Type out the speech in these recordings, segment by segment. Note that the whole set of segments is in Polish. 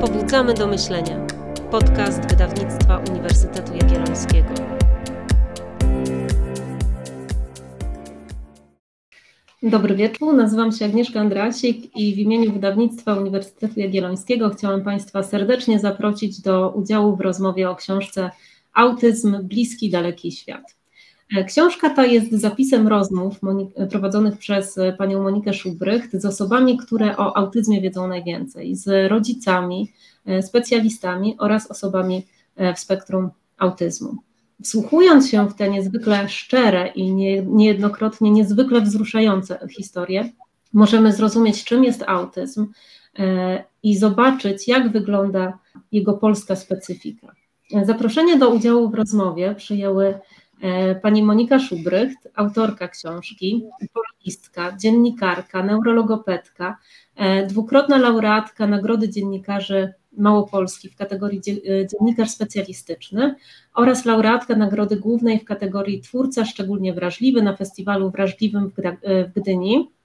Pobudzamy do myślenia. Podcast wydawnictwa Uniwersytetu Jagiellońskiego. Dobry wieczór, nazywam się Agnieszka Andrasik i w imieniu wydawnictwa Uniwersytetu Jagiellońskiego chciałam Państwa serdecznie zaprosić do udziału w rozmowie o książce Autyzm Bliski, Daleki Świat. E, książka ta jest zapisem rozmów prowadzonych przez e, panią Monikę Szubrycht z osobami, które o autyzmie wiedzą najwięcej, z rodzicami, e, specjalistami oraz osobami w spektrum autyzmu. Wsłuchując się w te niezwykle szczere i nie, niejednokrotnie niezwykle wzruszające historie, możemy zrozumieć, czym jest autyzm i zobaczyć, jak wygląda jego polska specyfika. Zaproszenie do udziału w rozmowie przyjęły pani Monika Szubrycht, autorka książki, polonistka, dziennikarka, neurologopedka, e, dwukrotna laureatka Nagrody Dziennikarzy Małopolski w kategorii e, dziennikarz specjalistyczny oraz laureatka Nagrody Głównej w kategorii twórca szczególnie wrażliwy na festiwalu wrażliwym w Gdyni,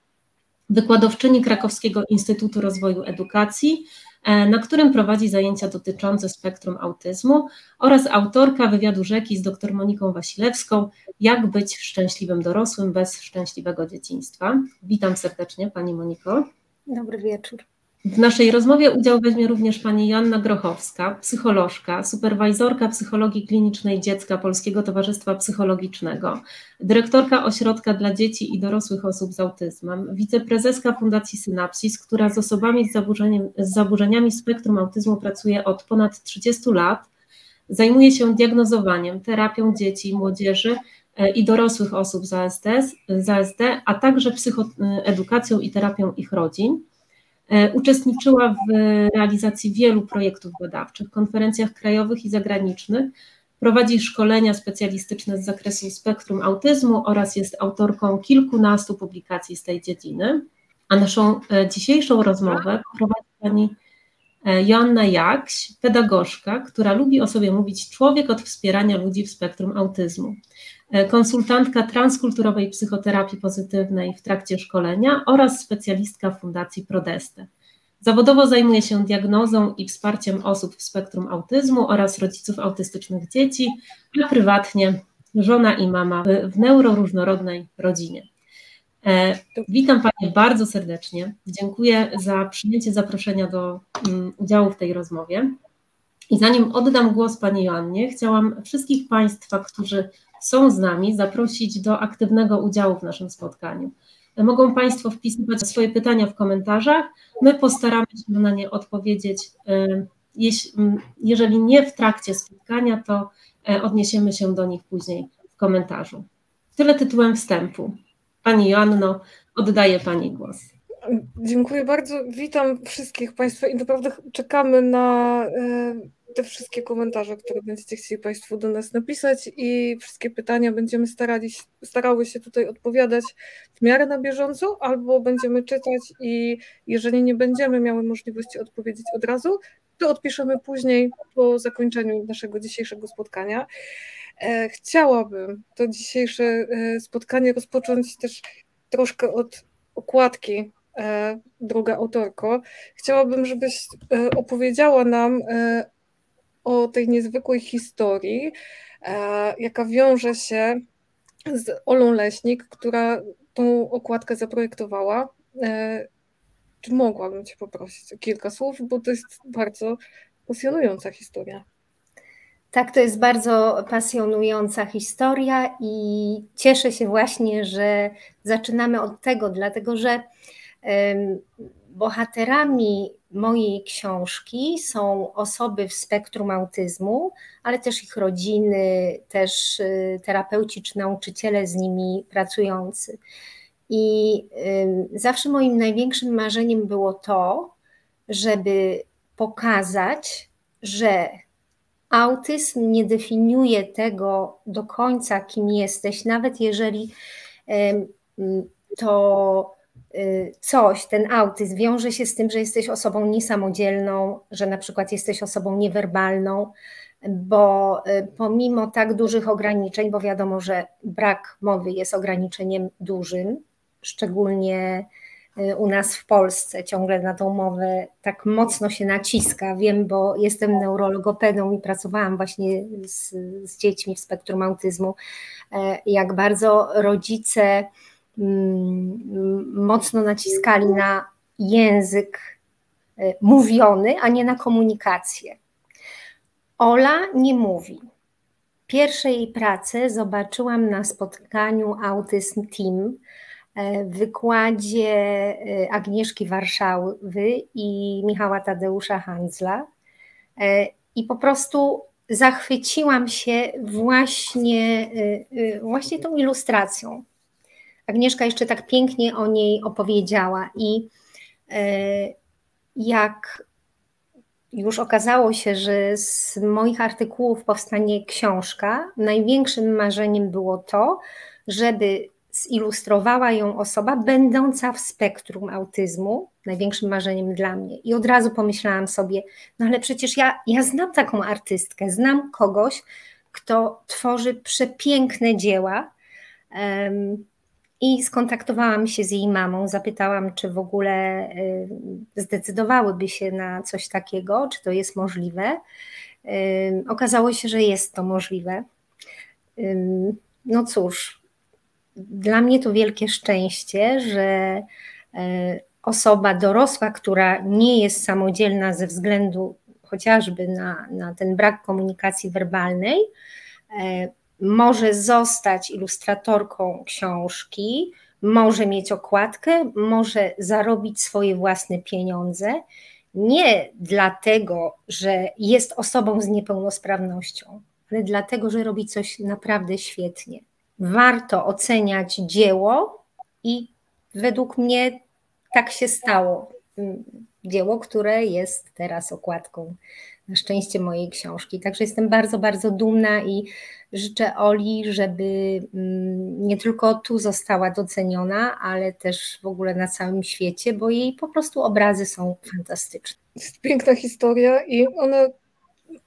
wykładowczyni Krakowskiego Instytutu Rozwoju Edukacji, E, na którym prowadzi zajęcia dotyczące spektrum autyzmu oraz autorka wywiadu rzeki z dr Moniką Wasilewską Jak być szczęśliwym dorosłym bez szczęśliwego dzieciństwa. Witam serdecznie Pani Moniko. Dobry wieczór. W naszej rozmowie udział weźmie również pani Joanna Grochowska, psycholożka, superwajzorka psychologii klinicznej dziecka Polskiego Towarzystwa Psychologicznego, dyrektorka Ośrodka dla Dzieci i Dorosłych Osób z Autyzmem, wiceprezeska Fundacji Synapsis, która z osobami z, z zaburzeniami spektrum autyzmu pracuje od ponad 30 lat, zajmuje się diagnozowaniem, terapią dzieci i młodzieży e, i dorosłych osób z ASD, z ASD a także psychoedukacją i terapią ich rodzin. E, uczestniczyła w realizacji wielu projektów badawczych, konferencjach krajowych i zagranicznych. Prowadzi szkolenia specjalistyczne z zakresu spektrum autyzmu oraz jest autorką kilkunastu publikacji z tej dziedziny. A naszą e, dzisiejszą rozmowę prowadzi pani e, Joanna Jakś, pedagogzka, która lubi o sobie mówić człowiek od wspierania ludzi w spektrum autyzmu. E, konsultantka transkulturowej psychoterapii pozytywnej w trakcie szkolenia oraz specjalistka Fundacji Prodeste. Zawodowo zajmuje się diagnozą i wsparciem osób w spektrum autyzmu oraz rodziców autystycznych dzieci, a prywatnie żona i mama w neuroróżnorodnej rodzinie. E, witam Panie bardzo serdecznie. Dziękuję za przyjęcie zaproszenia do um, udziału w tej rozmowie. I zanim oddam głos Pani Joannie, chciałam wszystkich Państwa, którzy są z nami, zaprosić do aktywnego udziału w naszym spotkaniu. Mogą Państwo wpisywać swoje pytania w komentarzach. My postaramy się na nie odpowiedzieć. E, jeżeli nie w trakcie spotkania, to e, odniesiemy się do nich później w komentarzu. Tyle tytułem wstępu. Pani Joanno, oddaję Pani głos. Dziękuję bardzo. Witam wszystkich Państwa i naprawdę czekamy na e, te wszystkie komentarze, które będziecie chcieli Państwo do nas napisać i wszystkie pytania będziemy starali, starały się tutaj odpowiadać w miarę na bieżąco, albo będziemy czytać i jeżeli nie będziemy miały możliwości odpowiedzieć od razu, to odpiszemy później po zakończeniu naszego dzisiejszego spotkania. E, chciałabym to dzisiejsze e, spotkanie rozpocząć też troszkę od okładki e, droga autorko. Chciałabym, żebyś opowiedziała nam o tej niezwykłej historii, e, jaka wiąże się z Olą Leśnik, która tą okładkę zaprojektowała. E, czy mogłabym Cię poprosić o kilka słów, bo to jest bardzo pasjonująca historia. Tak, to jest bardzo pasjonująca historia i cieszę się właśnie, że zaczynamy od tego, dlatego że bohaterami mojej książki są osoby w spektrum autyzmu, ale też ich rodziny, też y, terapeuci czy nauczyciele z nimi pracujący. I zawsze moim największym marzeniem było to, żeby pokazać, że autyzm nie definiuje tego do końca, kim jesteś, nawet jeżeli to Y, coś, ten autyzm wiąże się z tym, że jesteś osobą niesamodzielną, że na przykład jesteś osobą niewerbalną, bo y, pomimo tak dużych ograniczeń, bo wiadomo, że brak mowy jest ograniczeniem dużym, szczególnie u nas w Polsce. Ciągle na tą mowę tak mocno się naciska. Wiem, bo jestem neurologopedą i pracowałam właśnie z, z dziećmi w spektrum autyzmu, jak bardzo rodzice mocno naciskali na język mówiony, a nie na komunikację. Ola nie mówi. Pierwsze jej prace zobaczyłam na spotkaniu Autism Team e, w wykładzie e, Agnieszki Warszawy i Michała Tadeusza Handzla. E, I po prostu zachwyciłam się właśnie, właśnie tą ilustracją. Agnieszka jeszcze tak pięknie o niej opowiedziała i jak już okazało się, że z moich artykułów powstanie książka. Największym marzeniem było to, żeby zilustrowała ją osoba będąca w spektrum autyzmu, największym marzeniem dla mnie. I od razu pomyślałam sobie, no ale przecież ja, ja znam taką artystkę, znam kogoś, kto tworzy przepiękne dzieła. Um, i skontaktowałam się z jej mamą, zapytałam, czy w ogóle y, zdecydowałyby się na coś takiego, czy to jest możliwe. Okazało się, że jest to możliwe. No cóż, dla mnie to wielkie szczęście, że y, osoba dorosła, która nie jest samodzielna ze względu chociażby na, na ten brak komunikacji werbalnej, y, może zostać ilustratorką książki, może mieć okładkę, może zarobić swoje własne pieniądze, nie dlatego, że jest osobą z niepełnosprawnością, ale dlatego, że robi coś naprawdę świetnie. Warto oceniać dzieło i według mnie tak się stało. Dzieło, które jest teraz okładką szczęście mojej książki. Także jestem bardzo, bardzo dumna i życzę Oli, żeby mm, nie tylko tu została doceniona, ale też w ogóle na całym świecie, bo jej po prostu obrazy są fantastyczne. Jest piękna historia i ona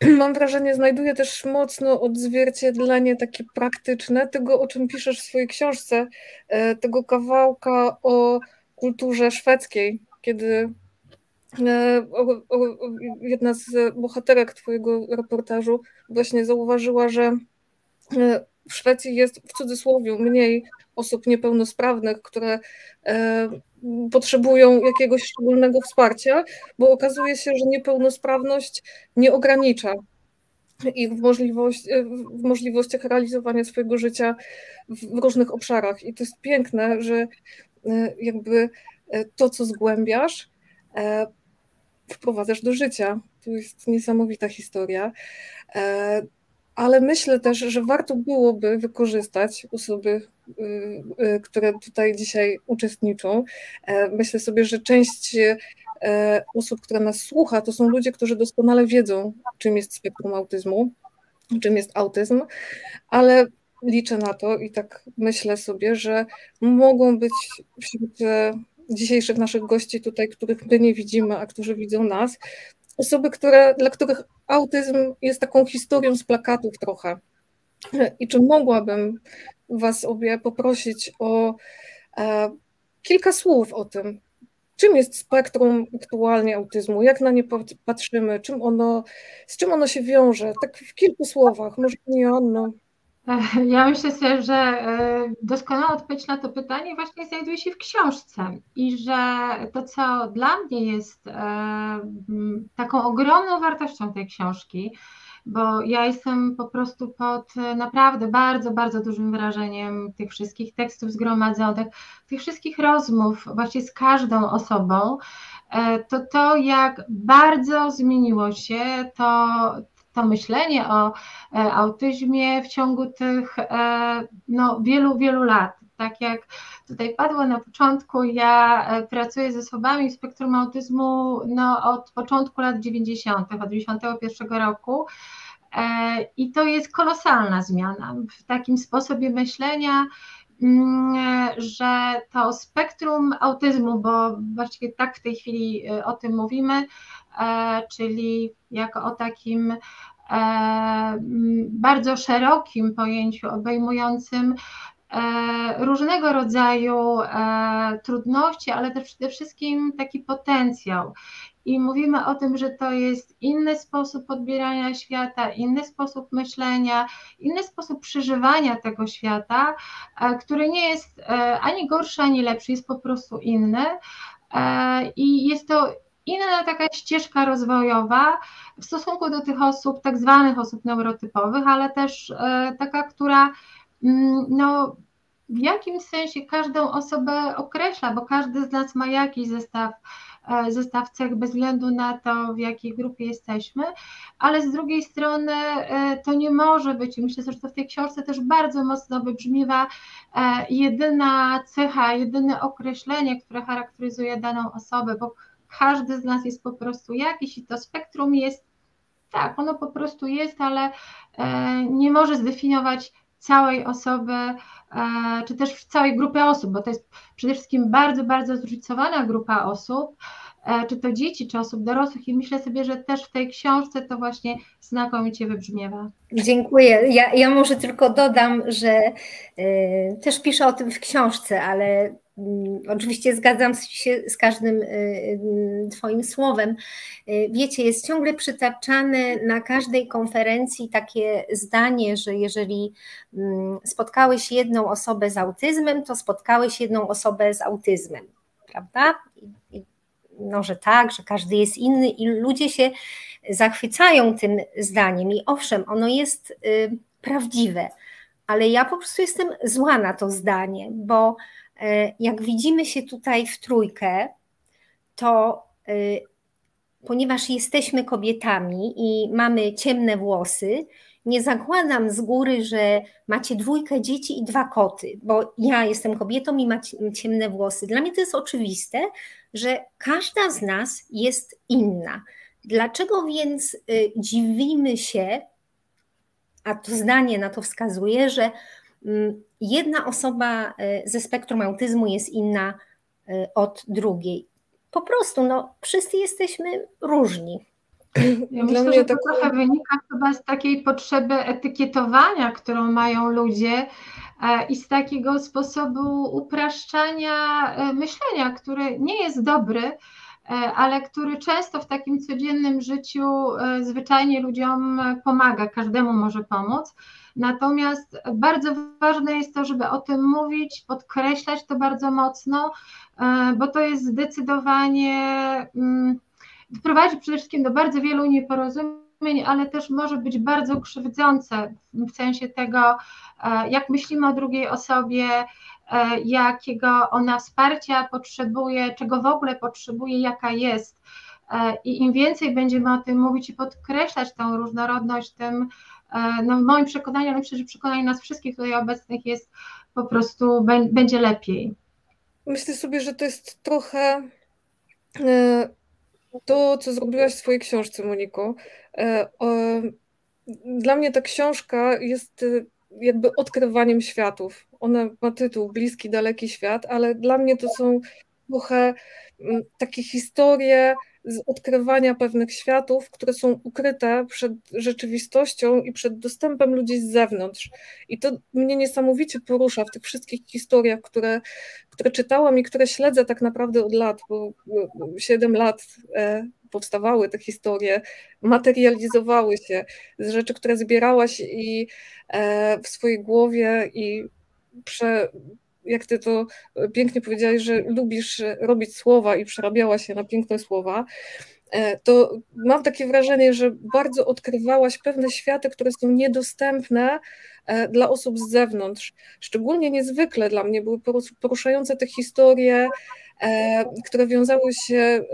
mam wrażenie, znajduje też mocno odzwierciedlenie takie praktyczne tego, o czym piszesz w swojej książce, e, tego kawałka o kulturze szwedzkiej, kiedy jedna z bohaterek Twojego reportażu właśnie zauważyła, że E, w Szwecji jest w cudzysłowie mniej osób niepełnosprawnych, które e, potrzebują jakiegoś szczególnego wsparcia, bo okazuje się, że niepełnosprawność nie ogranicza ich w, możliwość, e, w możliwościach realizowania swojego życia w różnych obszarach. I to jest piękne, że jakby to, co zgłębiasz, wprowadzasz do życia. To jest niesamowita historia ale myślę też, że warto byłoby wykorzystać osoby, y, y, które tutaj dzisiaj uczestniczą. E, myślę sobie, że część e, osób, która nas słucha, to są ludzie, którzy doskonale wiedzą, czym jest spektrum autyzmu, czym jest autyzm, ale liczę na to i tak myślę sobie, że mogą być wśród e, dzisiejszych naszych gości tutaj, których my nie widzimy, a którzy widzą nas, osoby, które, dla których autyzm jest taką historią z plakatów trochę. I czy mogłabym Was obie poprosić o e, kilka słów o tym, czym jest spektrum aktualnie autyzmu, jak na nie patrzymy, czym ono, z czym ono się wiąże, tak w kilku słowach, może nie Anno. Ja myślę sobie, że e, doskonała odpowiedź na to pytanie właśnie znajduje się w książce i że to, co dla mnie jest e, taką ogromną wartością tej książki, bo ja jestem po prostu pod naprawdę bardzo, bardzo dużym wrażeniem tych wszystkich tekstów zgromadzonych, tych wszystkich rozmów właśnie z każdą osobą, e, to to, jak bardzo zmieniło się to, to myślenie o e, autyzmie w ciągu tych e, no, wielu, wielu lat. Tak jak tutaj padło na początku, ja e, pracuję ze osobami w spektrum autyzmu no, od początku lat 90., od 91 roku. I to jest kolosalna zmiana w takim sposobie myślenia, że to spektrum autyzmu, bo właściwie tak w tej chwili o tym mówimy, czyli jako o takim e, bardzo szerokim pojęciu obejmującym różnego rodzaju trudności, ale też przede wszystkim taki potencjał i mówimy o tym, że to jest inny sposób odbierania świata, inny sposób myślenia, inny sposób przeżywania tego świata, e, który nie jest e, ani gorszy, ani lepszy, jest po prostu inny. E, I jest to inna taka ścieżka rozwojowa w stosunku do tych osób, tak zwanych osób neurotypowych, ale też taka, która mm, no, w jakimś sensie każdą osobę określa, bo każdy z nas ma jakiś zestaw E, zestaw cech bez względu na to, w jakiej grupie jesteśmy, ale z drugiej strony e, to nie może być, i myślę, że to w tej książce też bardzo mocno wybrzmiewa e, jedyna cecha, jedyne określenie, które charakteryzuje daną osobę, bo każdy z nas jest po prostu jakiś i to spektrum jest, tak, ono po prostu jest, ale nie może zdefiniować całej osoby, czy też całej grupy osób, bo to jest przede wszystkim bardzo, bardzo zróżnicowana grupa osób, e, czy to dzieci, czy osób dorosłych i myślę sobie, że też w tej książce to właśnie znakomicie wybrzmiewa. Dziękuję. Ja, ja może tylko dodam, że y, też piszę o tym w książce, ale oczywiście zgadzam się z każdym y, y, Twoim słowem. Y, wiecie, jest ciągle przytaczane na każdej konferencji takie zdanie, że jeżeli mm, spotkałeś jedną osobę z autyzmem, to spotkałeś jedną osobę z autyzmem, prawda? No, że tak, że każdy jest inny i ludzie się zachwycają tym zdaniem. I owszem, ono jest prawdziwe, ale ja po prostu jestem zła na to zdanie, bo jak widzimy się tutaj w trójkę, to e, ponieważ jesteśmy kobietami i mamy ciemne włosy, nie zakładam z góry, że macie dwójkę dzieci i dwa koty, bo ja jestem kobietą i mam ciemne włosy. Dla mnie to jest oczywiste, że każda z nas jest inna. Dlaczego więc e, dziwimy się, a to zdanie na to wskazuje, że mm, jedna osoba e, ze spektrum autyzmu jest inna e, od drugiej. Po prostu, no, wszyscy jesteśmy różni. Ja myślę, że to trochę wynika chyba z takiej potrzeby etykietowania, którą mają ludzie e, i z takiego sposobu upraszczania myślenia, który nie jest dobry, ale który często w takim codziennym życiu zwyczajnie ludziom pomaga, każdemu może pomóc. Natomiast bardzo ważne jest to, żeby o tym mówić, podkreślać to bardzo mocno, e, bo to jest zdecydowanie, mm, prowadzi przede wszystkim do bardzo wielu nieporozumień, ale też może być bardzo krzywdzące w sensie tego, e, jak myślimy o drugiej osobie, e, jakiego ona wsparcia potrzebuje, czego w ogóle potrzebuje, jaka jest. I im więcej będziemy o tym mówić i podkreślać tą różnorodność, tym no w moim przekonaniu, ale myślę, że przekonanie nas wszystkich tutaj obecnych jest po prostu będzie lepiej. Myślę sobie, że to jest trochę e, to, co zrobiłaś w swojej książce, Moniko. E, dla mnie ta książka jest jakby odkrywaniem światów. Ona ma tytuł Bliski, Daleki Świat, ale dla mnie to są trochę takie historie z odkrywania pewnych światów, które są ukryte przed rzeczywistością i przed dostępem ludzi z zewnątrz. I to mnie niesamowicie porusza w tych wszystkich historiach, które, które czytałam i które śledzę tak naprawdę od lat, bo 7 lat e, powstawały te historie, materializowały się z rzeczy, które zbierałaś i e, w swojej głowie i prze, jak ty to pięknie powiedziałaś, że lubisz robić słowa i przerabiałaś się na piękne słowa, e, to mam takie wrażenie, że bardzo odkrywałaś pewne światy, które są niedostępne e, dla osób z zewnątrz. Szczególnie niezwykle dla mnie były poruszające te historie, e, które wiązały się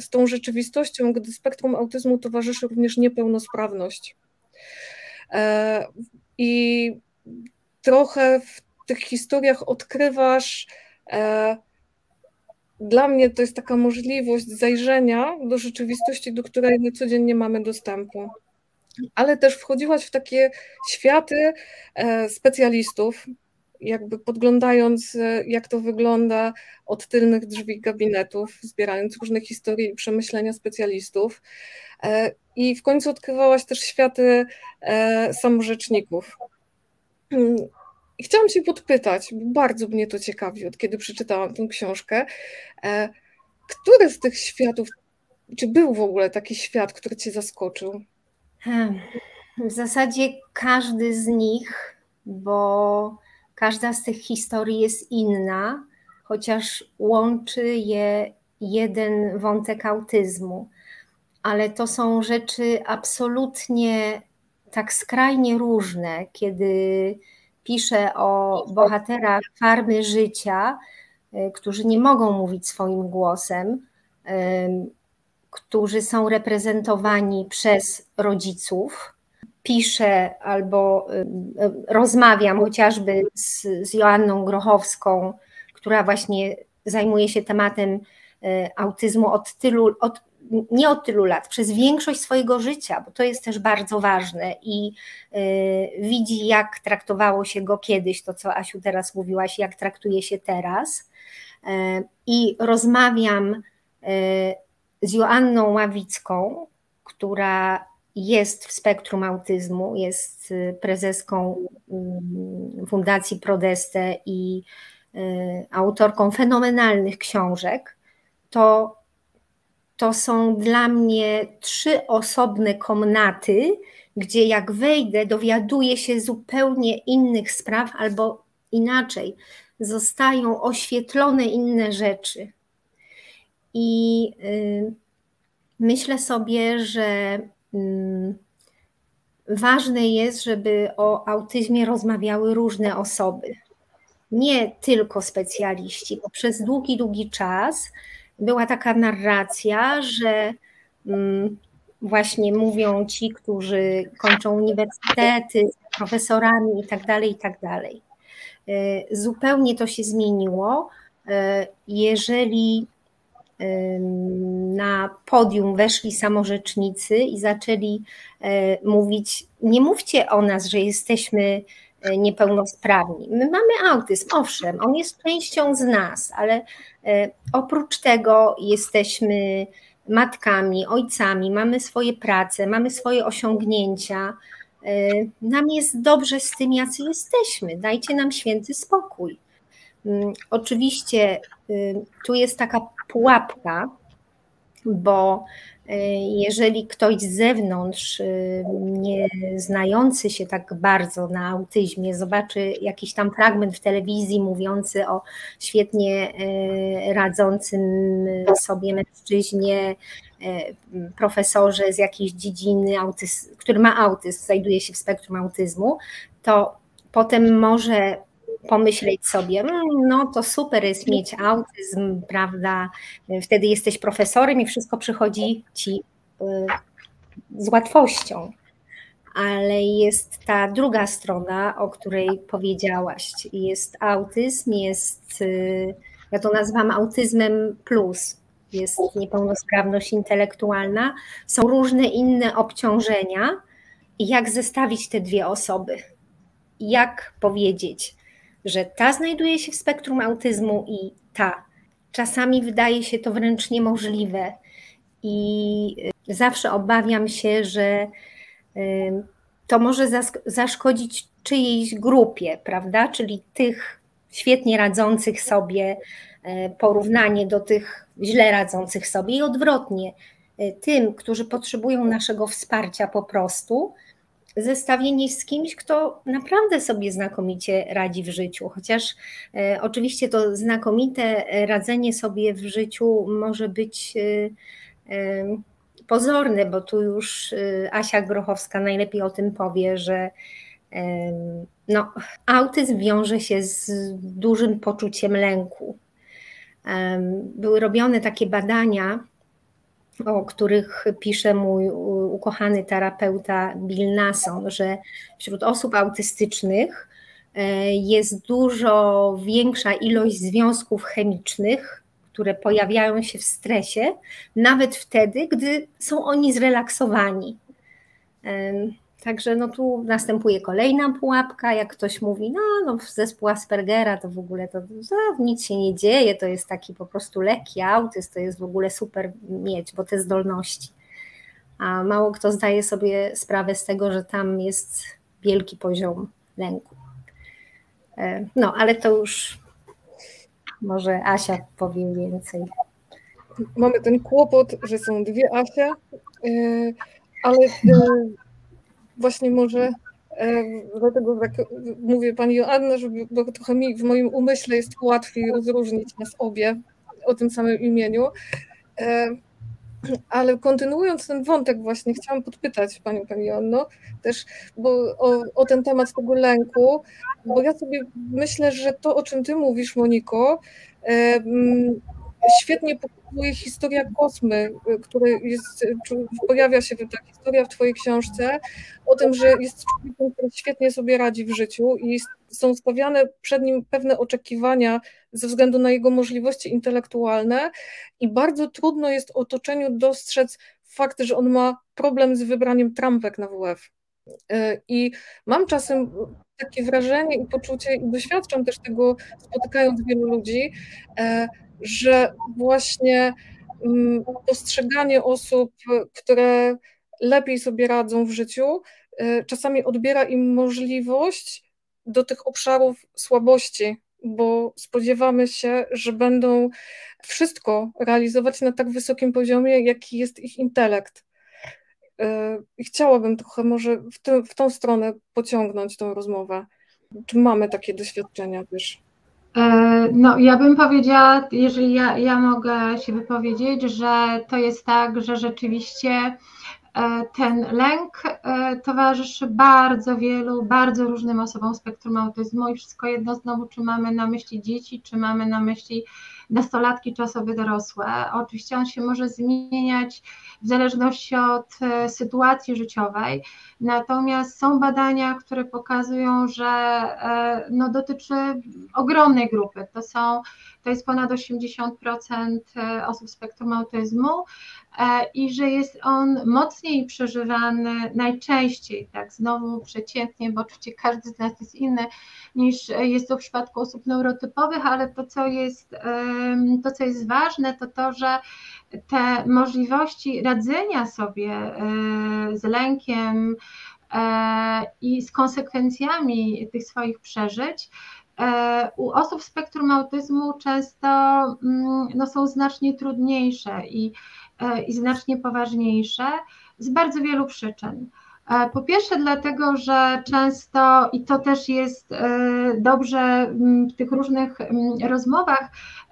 z tą rzeczywistością, gdy spektrum autyzmu towarzyszy również niepełnosprawność. I trochę w tych historiach odkrywasz. E, dla mnie to jest taka możliwość zajrzenia do rzeczywistości, do której my codziennie mamy dostępu. Ale też wchodziłaś w takie światy e, specjalistów, jakby podglądając, e, jak to wygląda od tylnych drzwi gabinetów, zbierając różne historie i przemyślenia specjalistów. I w końcu odkrywałaś też światy samorzeczników. I chciałam się podpytać, bo bardzo mnie to ciekawi, od kiedy przeczytałam tę książkę, e, który z tych światów, czy był w ogóle taki świat, który Cię zaskoczył? W zasadzie każdy z nich, bo każda z tych historii jest inna, chociaż łączy je jeden wątek autyzmu. Ale to są rzeczy absolutnie tak skrajnie różne, kiedy piszę o bohaterach farmy życia, y, którzy nie mogą mówić swoim głosem, którzy są reprezentowani przez rodziców. Piszę albo y, rozmawiam chociażby z, z Joanną Grochowską, która właśnie zajmuje się tematem y, autyzmu od tylu, od nie od tylu lat, przez większość swojego życia, bo to jest też bardzo ważne i y, widzi, jak traktowało się go kiedyś, to co Asiu teraz mówiłaś, jak traktuje się teraz. Y, I rozmawiam y, z Joanną Ławicką, która jest w spektrum autyzmu, jest prezeską Fundacji Prodeste i autorką fenomenalnych książek, to to są dla mnie trzy osobne komnaty, gdzie jak wejdę, dowiaduję się zupełnie innych spraw, albo inaczej, zostają oświetlone inne rzeczy. I y, myślę sobie, że y, ważne jest, żeby o autyzmie rozmawiały różne osoby. Nie tylko specjaliści, bo przez długi, długi czas była taka narracja, że mm, właśnie mówią ci, którzy kończą uniwersytety, profesorami i tak dalej, i tak. E, zupełnie to się zmieniło. E, jeżeli na podium weszli samorzecznicy i zaczęli e, mówić: Nie mówcie o nas, że jesteśmy niepełnosprawni. My mamy autyzm, owszem, on jest częścią z nas, ale e, oprócz tego jesteśmy matkami, ojcami, mamy swoje prace, mamy swoje osiągnięcia. E, nam jest dobrze z tym, jacy jesteśmy. Dajcie nam święty spokój. Mm, oczywiście y, tu jest taka pułapka, bo E, jeżeli ktoś z zewnątrz, e, nie znający się tak bardzo na autyzmie, zobaczy jakiś tam fragment w telewizji mówiący o świetnie e, radzącym sobie mężczyźnie, profesorze z jakiejś dziedziny, który ma autyzm, znajduje się w spektrum autyzmu, to potem może pomyśleć sobie, mm, no to super jest mieć autyzm, prawda? Wtedy jesteś profesorem i wszystko przychodzi ci y, z łatwością. Ale jest ta druga strona, o której powiedziałaś. Jest autyzm, jest, y, ja to nazywam autyzmem plus, jest niepełnosprawność intelektualna, są różne inne obciążenia. I jak zestawić te dwie osoby? Jak powiedzieć, że ta znajduje się w spektrum autyzmu i ta. Czasami wydaje się to wręcz niemożliwe i y, zawsze obawiam się, że y, to może zaszkodzić czyjejś grupie, prawda? Czyli tych świetnie radzących sobie, y, porównanie do tych źle radzących sobie i odwrotnie. Tym, którzy potrzebują naszego wsparcia po prostu, zestawienie z kimś, kto naprawdę sobie znakomicie radzi w życiu. Chociaż e, oczywiście to znakomite radzenie sobie w życiu może być e, e, pozorne, bo tu już e, Asia Grochowska najlepiej o tym powie, że e, no, autyzm wiąże się z dużym poczuciem lęku. E, były robione takie badania, o których pisze mój ukochany terapeuta Bill Nason, że wśród osób autystycznych e, jest dużo większa ilość związków chemicznych, które pojawiają się w stresie, nawet wtedy, gdy są oni zrelaksowani. Także no tu następuje kolejna pułapka, jak ktoś mówi, no, no zespół Aspergera to w ogóle to, to nic się nie dzieje, to jest taki po prostu lekki autyzm, to jest w ogóle super mieć, bo te zdolności. A mało kto zdaje sobie sprawę z tego, że tam jest wielki poziom lęku. No, ale to już może Asia powie więcej. Mamy ten kłopot, że są dwie Asie, ale właśnie może dlatego tak mówię Pani Joanna, żeby, bo trochę mi w moim umyśle jest łatwiej rozróżnić nas obie o tym samym imieniu. Ale kontynuując ten wątek właśnie, chciałam podpytać Panią Pani Joanno też bo o, o, ten temat tego lęku, bo ja sobie myślę, że to, o czym Ty mówisz, Moniko, świetnie pokazuje historia Kosmy, która jest, pojawia się ta historia w Twojej książce, o tym, że jest człowiekiem, który świetnie sobie radzi w życiu i są stawiane przed nim pewne oczekiwania ze względu na jego możliwości intelektualne i bardzo trudno jest otoczeniu dostrzec fakt, że on ma problem z wybraniem trampek na WF. I mam czasem takie wrażenie i poczucie, i doświadczam też tego, spotykając wielu ludzi, e, że właśnie mm, postrzeganie osób, które lepiej sobie radzą w życiu, e, czasami odbiera im możliwość do tych obszarów słabości, bo spodziewamy się, że będą wszystko realizować na tak wysokim poziomie, jaki jest ich intelekt. E, I chciałabym trochę może w, tym, w tą stronę pociągnąć tą rozmowę. Czy mamy takie doświadczenia też? E, no, ja bym powiedziała, jeżeli ja, ja mogę się wypowiedzieć, że to jest tak, że rzeczywiście e, ten lęk towarzyszy bardzo wielu, bardzo różnym osobom spektrum autyzmu i wszystko jedno znowu, czy mamy na myśli dzieci, czy mamy na myśli nastolatki czy osoby dorosłe. Oczywiście on się może zmieniać w zależności od e, sytuacji życiowej, natomiast są badania, które pokazują, że e, no, dotyczy ogromnej grupy. To są, to jest ponad 80% e, osób z spektrum autyzmu i że jest on mocniej przeżywany najczęściej, tak znowu przeciętnie, bo oczywiście każdy z nas jest inny niż jest to w przypadku osób neurotypowych, ale to co jest to, co jest ważne, to to, że te możliwości radzenia sobie e, z lękiem e, i z konsekwencjami tych swoich przeżyć e, u osób z spektrum autyzmu często mm, no, są znacznie trudniejsze i, i znacznie poważniejsze z bardzo wielu przyczyn. Po pierwsze, dlatego, że często, i to też jest dobrze w tych różnych rozmowach E,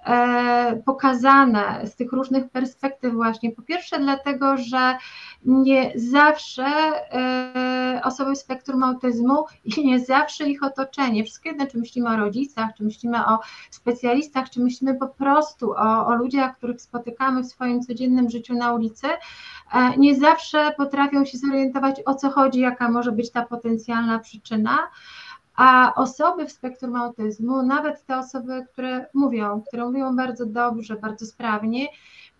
pokazane z tych różnych perspektyw właśnie. Po pierwsze dlatego, że nie zawsze e, osoby w spektrum autyzmu i nie zawsze ich otoczenie, wszystko jedno, czy myślimy o rodzicach, czy myślimy o specjalistach, czy myślimy po prostu o, o ludziach, których spotykamy w swoim codziennym życiu na ulicy, e, nie zawsze potrafią się zorientować o co chodzi, jaka może być ta potencjalna przyczyna. A osoby w spektrum autyzmu, nawet te osoby, które mówią, które mówią bardzo dobrze, bardzo sprawnie,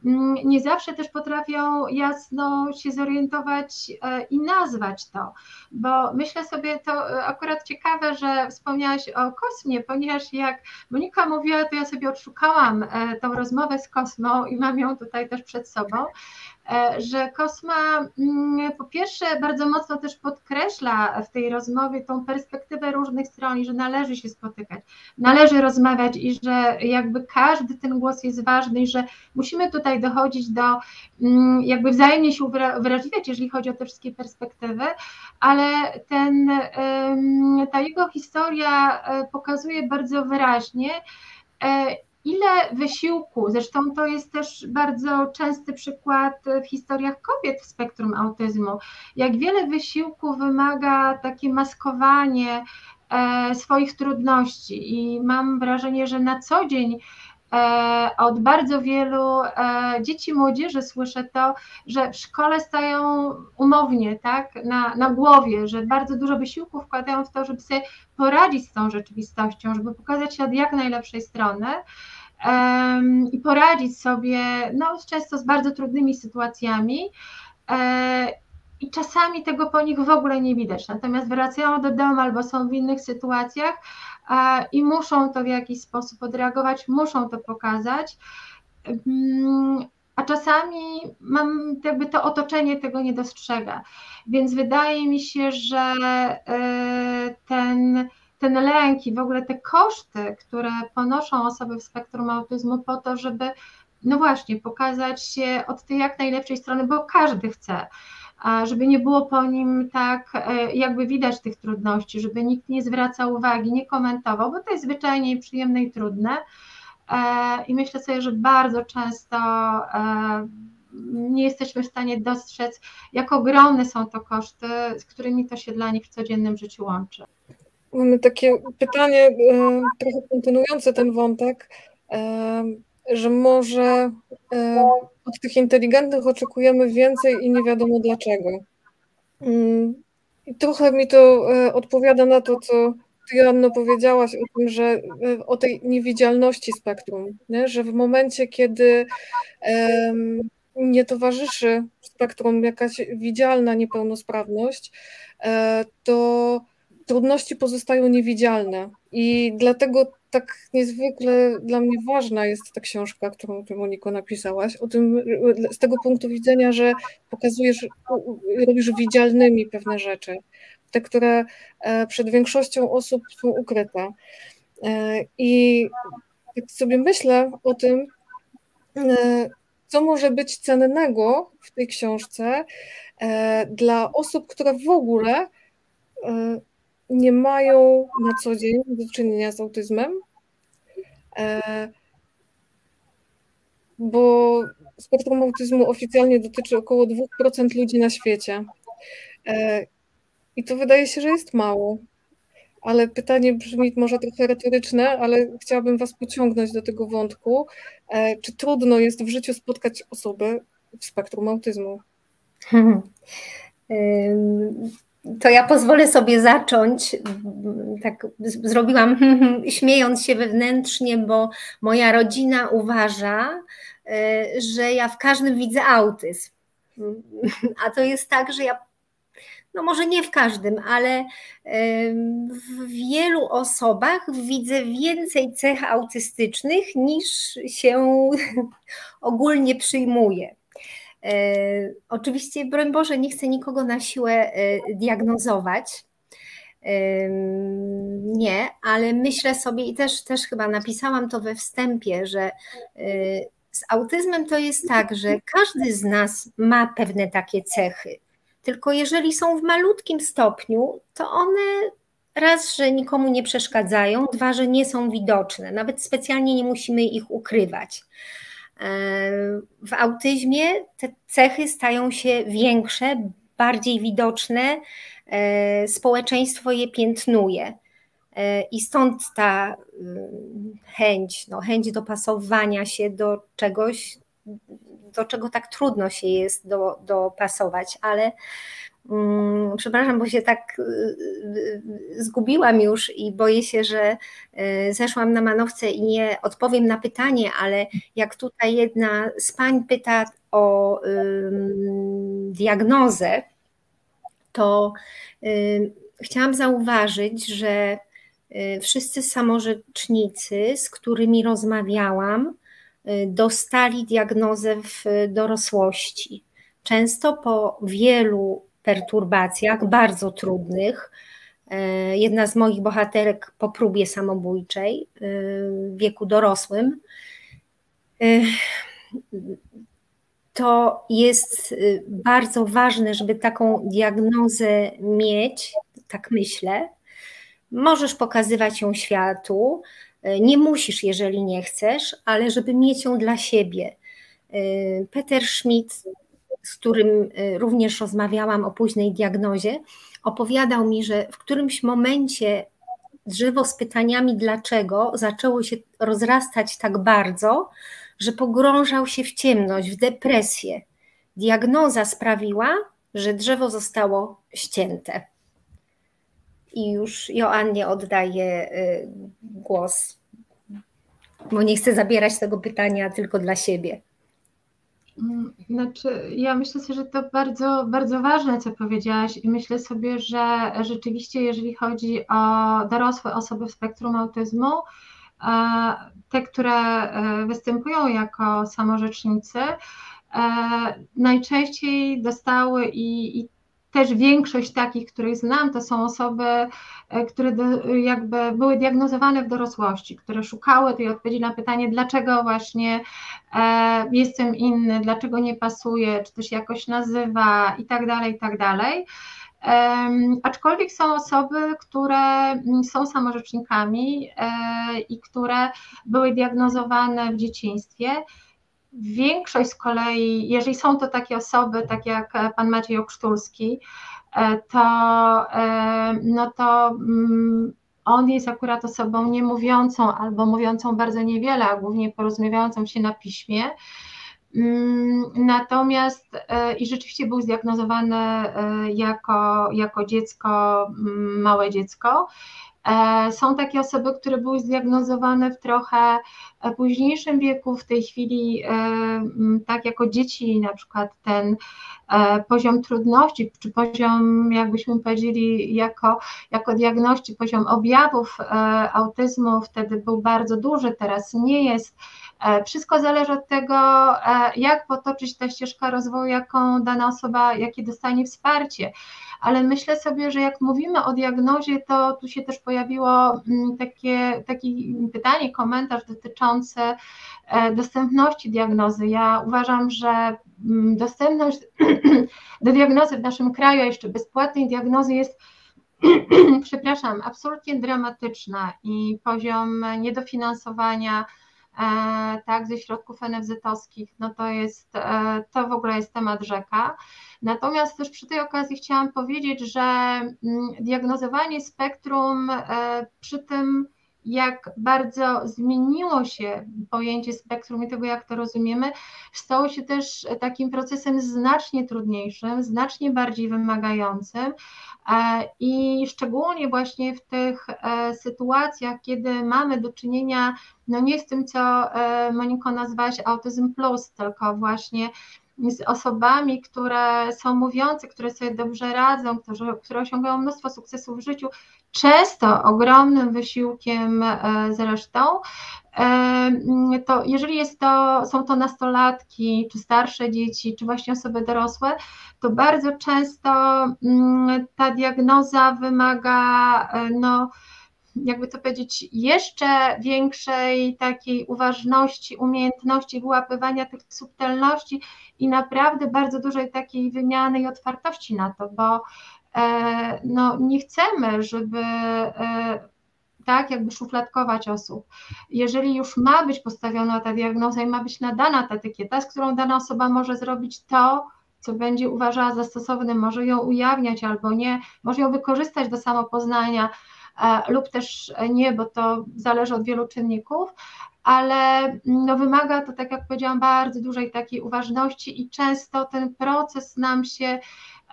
mm, nie zawsze też potrafią jasno się zorientować e, i nazwać to, bo myślę sobie, to akurat ciekawe, że wspomniałaś o kosmie, ponieważ jak Monika mówiła, to ja sobie odszukałam e, tą rozmowę z kosmą i mam ją tutaj też przed sobą. E, że Kosma mm, po pierwsze bardzo mocno też podkreśla w tej rozmowie tą perspektywę różnych stron i że należy się spotykać, należy rozmawiać i że jakby każdy ten głos jest ważny i że musimy tutaj dochodzić do mm, jakby wzajemnie się uwrażliwiać, jeżeli chodzi o te wszystkie perspektywy, ale ten, ta jego historia e, pokazuje bardzo wyraźnie, e, ile wysiłku, zresztą to jest też bardzo częsty przykład w historiach kobiet w spektrum autyzmu, jak wiele wysiłku wymaga takie maskowanie e, swoich trudności. I mam wrażenie, że na co dzień e, od bardzo wielu e, dzieci, młodzieży słyszę to, że w szkole stają umownie, tak, na, na głowie, że bardzo dużo wysiłku wkładają w to, żeby sobie poradzić z tą rzeczywistością, żeby pokazać się od jak najlepszej strony i poradzić sobie no, często z bardzo trudnymi sytuacjami. I czasami tego po nich w ogóle nie widać. Natomiast wracają do domu albo są w innych sytuacjach i muszą to w jakiś sposób odreagować, muszą to pokazać. A czasami mam jakby to otoczenie tego nie dostrzega. Więc wydaje mi się, że e, ten ten lęk i w ogóle te koszty, które ponoszą osoby w spektrum autyzmu po to, żeby no właśnie, pokazać się od tej jak najlepszej strony, bo każdy chce, żeby nie było po nim tak, e, jakby widać tych trudności, żeby nikt nie zwracał uwagi, nie komentował, bo to jest zwyczajnie przyjemne i trudne. E, I myślę sobie, że bardzo często e, nie jesteśmy w stanie dostrzec, jak ogromne są to koszty, z którymi to się dla nich w codziennym życiu łączy. Mamy takie pytanie, trochę kontynuujące ten wątek że może e, od tych inteligentnych oczekujemy więcej i nie wiadomo dlaczego. Mm, I trochę mi to e, odpowiada na to, co ty, Joanno, powiedziałaś o tym, że e, o tej niewidzialności spektrum, nie? że w momencie, kiedy nie towarzyszy spektrum jakaś widzialna niepełnosprawność, to trudności pozostają niewidzialne. I dlatego tak niezwykle dla mnie ważna jest ta książka, którą ty, Moniko, napisałaś, o tym, z tego punktu widzenia, że pokazujesz, robisz widzialnymi pewne rzeczy, te, które e, przed większością osób są ukryte. E, I tak sobie myślę o tym, e, co może być cennego w tej książce dla osób, które w ogóle nie mają na co dzień do czynienia z autyzmem, e, bo spektrum autyzmu oficjalnie dotyczy około 2% ludzi na świecie. E, I to wydaje się, że jest mało. Ale pytanie brzmi może trochę retoryczne, ale chciałabym Was pociągnąć do tego wątku. E, czy trudno jest w życiu spotkać osoby w spektrum autyzmu? To ja pozwolę sobie zacząć. Tak zrobiłam, śmiejąc się wewnętrznie, bo moja rodzina uważa, e, że ja w każdym widzę autyzm. A to jest tak, że ja, no może nie w każdym, ale w wielu osobach widzę więcej cech autystycznych niż się ogólnie przyjmuje. E, oczywiście, broń Boże, nie chcę nikogo na siłę e, diagnozować. E, nie, ale myślę sobie i też, też chyba napisałam to we wstępie, że z autyzmem to jest tak, że każdy z nas ma pewne takie cechy. Tylko jeżeli są w malutkim stopniu, to one raz, że nikomu nie przeszkadzają, dwa, że nie są widoczne. Nawet specjalnie nie musimy ich ukrywać. W autyzmie te cechy stają się większe, bardziej widoczne, e, społeczeństwo je piętnuje. E, I stąd ta mm, chęć, no, chęć dopasowania się do czegoś, do czego tak trudno się jest do, dopasować, ale Mm, przepraszam, bo się tak y, y, y, zgubiłam już i boję się, że zeszłam na manowce i nie odpowiem na pytanie, ale jak tutaj jedna z pań pyta o diagnozę, to chciałam zauważyć, że wszyscy samorzecznicy, z którymi rozmawiałam, dostali diagnozę w dorosłości. Często po wielu perturbacjach, bardzo trudnych. E, jedna z moich bohaterek po próbie samobójczej e, w wieku dorosłym. E, to jest bardzo ważne, żeby taką diagnozę mieć, tak myślę. Możesz pokazywać ją światu, nie musisz, jeżeli nie chcesz, ale żeby mieć ją dla siebie. Peter Schmidt z którym y, również rozmawiałam o późnej diagnozie, opowiadał mi, że w którymś momencie drzewo z pytaniami dlaczego zaczęło się rozrastać tak bardzo, że pogrążał się w ciemność, w depresję. Diagnoza sprawiła, że drzewo zostało ścięte. I już Joannie oddaję y, głos, bo nie chcę zabierać tego pytania tylko dla siebie. Mm, znaczy, ja myślę sobie, że to bardzo, bardzo ważne, co powiedziałaś, i myślę sobie, że rzeczywiście, jeżeli chodzi o dorosłe osoby w spektrum autyzmu, e, te, które e, występują jako samorzecznicy, e, najczęściej dostały i, i też większość takich, których znam, to są osoby, e, które jakby były diagnozowane w dorosłości, które szukały tej odpowiedzi na pytanie, dlaczego właśnie e, jestem inny, dlaczego nie pasuje, czy to się jakoś nazywa i tak dalej, i tak dalej. Aczkolwiek są osoby, które mm, są samorzecznikami e, i które były diagnozowane w dzieciństwie. Większość z kolei, jeżeli są to takie osoby, tak jak pan Maciej Okrztulski, e, to, e, no to mm, on jest akurat osobą niemówiącą albo mówiącą bardzo niewiele, a głównie porozumiewającą się na piśmie. Mm, natomiast e, i rzeczywiście był zdiagnozowany jako, jako dziecko, mm, małe dziecko. E, są takie osoby, które były zdiagnozowane w trochę e, późniejszym wieku, w tej chwili, e, tak jako dzieci, na przykład ten poziom trudności, czy poziom, jakbyśmy powiedzieli, jako, jako diagności, poziom objawów autyzmu wtedy był bardzo duży, teraz nie jest. Wszystko zależy od tego, jak potoczyć ta ścieżka rozwoju, jaką dana osoba, jakie dostanie wsparcie ale myślę sobie, że jak mówimy o diagnozie, to tu się też pojawiło mm, takie, takie pytanie, komentarz dotyczący e, dostępności diagnozy. Ja uważam, że mm, dostępność do diagnozy w naszym kraju, a jeszcze bezpłatnej diagnozy jest przepraszam, absolutnie dramatyczna i poziom niedofinansowania e, tak, ze środków NFZ-owskich, no to jest, e, to w ogóle jest temat rzeka. Natomiast też przy tej okazji chciałam powiedzieć, że mm, diagnozowanie spektrum e, przy tym, jak bardzo zmieniło się pojęcie spektrum i tego, jak to rozumiemy, stało się też takim procesem znacznie trudniejszym, znacznie bardziej wymagającym e, i szczególnie właśnie w tych e, sytuacjach, kiedy mamy do czynienia no nie z tym, co Moniko nazwałaś autyzm plus, tylko właśnie z osobami, które są mówiące, które sobie dobrze radzą, które, które osiągają mnóstwo sukcesów w życiu, często ogromnym wysiłkiem e, zresztą, e, to jeżeli jest to, są to nastolatki, czy starsze dzieci, czy właśnie osoby dorosłe, to bardzo często mm, ta diagnoza wymaga e, no, jakby to powiedzieć, jeszcze większej takiej uważności, umiejętności wyłapywania tych subtelności i naprawdę bardzo dużej takiej wymiany i otwartości na to, bo e, no, nie chcemy, żeby e, tak, jakby szufladkować osób. Jeżeli już ma być postawiona ta diagnoza i ma być nadana ta etykieta, z którą dana osoba może zrobić to, co będzie uważała za stosowne, może ją ujawniać albo nie, może ją wykorzystać do samopoznania, lub też nie, bo to zależy od wielu czynników, ale no wymaga to, tak jak powiedziałam, bardzo dużej takiej uważności i często ten proces nam się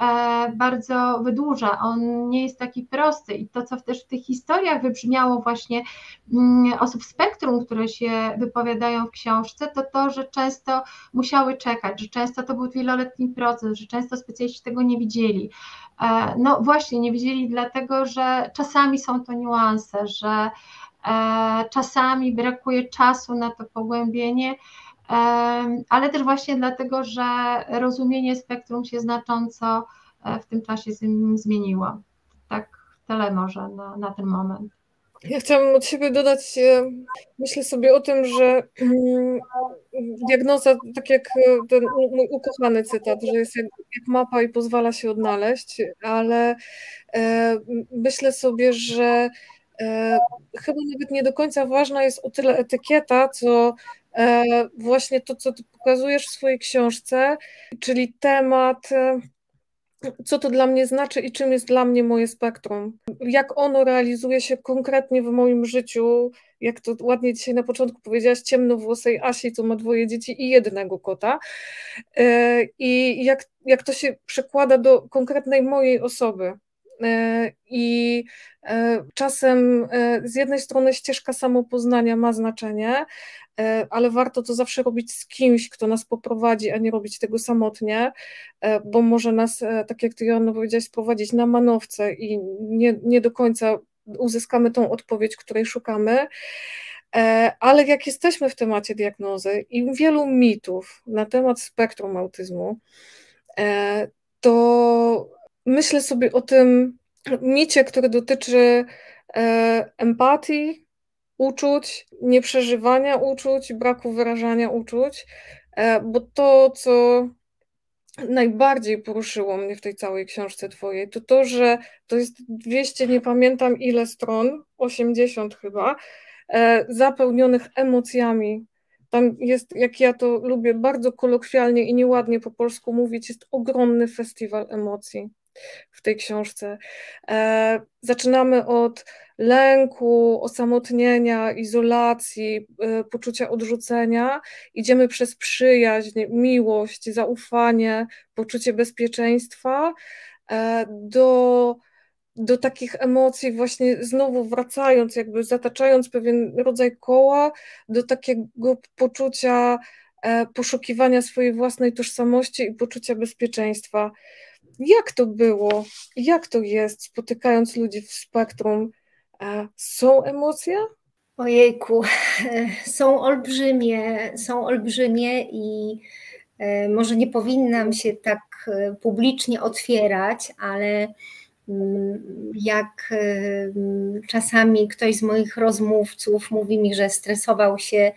E, bardzo wydłuża, on nie jest taki prosty i to, co też w tych historiach wybrzmiało właśnie mm, osób spektrum, które się wypowiadają w książce, to to, że często musiały czekać, że często to był wieloletni proces, że często specjaliści tego nie widzieli. E, no właśnie, nie widzieli dlatego, że czasami są to niuanse, że czasami brakuje czasu na to pogłębienie, ale też właśnie dlatego, że rozumienie spektrum się znacząco e, w tym czasie zmieniło. Tak, tyle może na, na ten moment. Ja chciałam od siebie dodać, e, myślę sobie o tym, że mm, diagnoza, tak jak ten mój ukochany cytat, że jest jak, mapa i pozwala się odnaleźć, ale e, myślę sobie, że chyba nawet nie do końca ważna jest o tyle etykieta, co E, właśnie to, co ty pokazujesz w swojej książce, czyli temat, e, co to dla mnie znaczy i czym jest dla mnie moje spektrum. Jak ono realizuje się konkretnie w moim życiu, jak to ładnie dzisiaj na początku powiedziałaś, ciemnowłosej Asi, co ma dwoje dzieci i jednego kota. E, I jak, jak to się przekłada do konkretnej mojej osoby. I czasem z jednej strony ścieżka samopoznania ma znaczenie, E, ale warto to zawsze robić z kimś, kto nas poprowadzi, a nie robić tego samotnie, e, bo może nas, e, tak jak ty Joanna powiedziałaś, sprowadzić na manowce i nie, nie do końca uzyskamy tą odpowiedź, której szukamy. Ale jak jesteśmy w temacie diagnozy i wielu mitów na temat spektrum autyzmu, to myślę sobie o tym micie, który dotyczy e, empatii, uczuć, nieprzeżywania uczuć, braku wyrażania uczuć, e, bo to, co najbardziej poruszyło mnie w tej całej książce twojej, to to, że to jest 200, nie pamiętam ile stron, 80 chyba, e, zapełnionych emocjami. Tam jest, jak ja to lubię bardzo kolokwialnie i nieładnie po polsku mówić, jest ogromny festiwal emocji w tej książce. E, zaczynamy od lęku, osamotnienia, izolacji, e, poczucia odrzucenia. Idziemy przez przyjaźń, miłość, zaufanie, poczucie bezpieczeństwa e, do do takich emocji, właśnie znowu wracając, jakby zataczając pewien rodzaj koła, do takiego poczucia poszukiwania swojej własnej tożsamości i poczucia bezpieczeństwa. Jak to było? Jak to jest, spotykając ludzi w spektrum? Są emocje? Ojejku, są olbrzymie, są olbrzymie i e, może nie powinnam się tak e, publicznie otwierać, ale mm, jak e, czasami ktoś z moich rozmówców mówi mi, że stresował się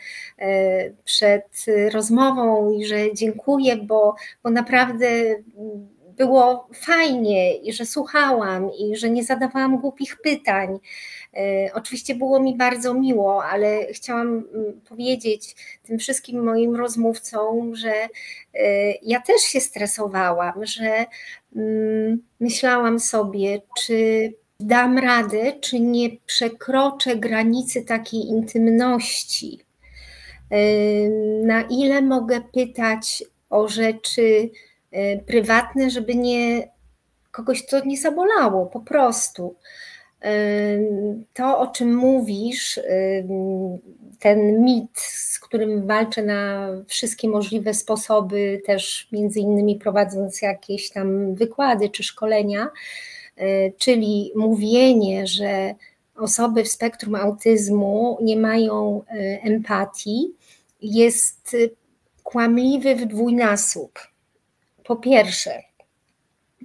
przed rozmową i że dziękuję, bo, bo naprawdę było fajnie i że słuchałam i że nie zadawałam głupich pytań. E, oczywiście było mi bardzo miło, ale chciałam mm, powiedzieć tym wszystkim moim rozmówcom, że e, ja też się stresowałam, że mm, myślałam sobie, czy dam radę, czy nie przekroczę granicy takiej intymności. E, na ile mogę pytać o rzeczy, prywatne, żeby nie kogoś to nie zabolało, po prostu. Y, to, o czym mówisz, y, ten mit, z którym walczę na wszystkie możliwe sposoby, też między innymi prowadząc jakieś tam wykłady czy szkolenia, czyli mówienie, że osoby w spektrum autyzmu nie mają empatii, jest kłamliwy w dwójnasób po pierwsze,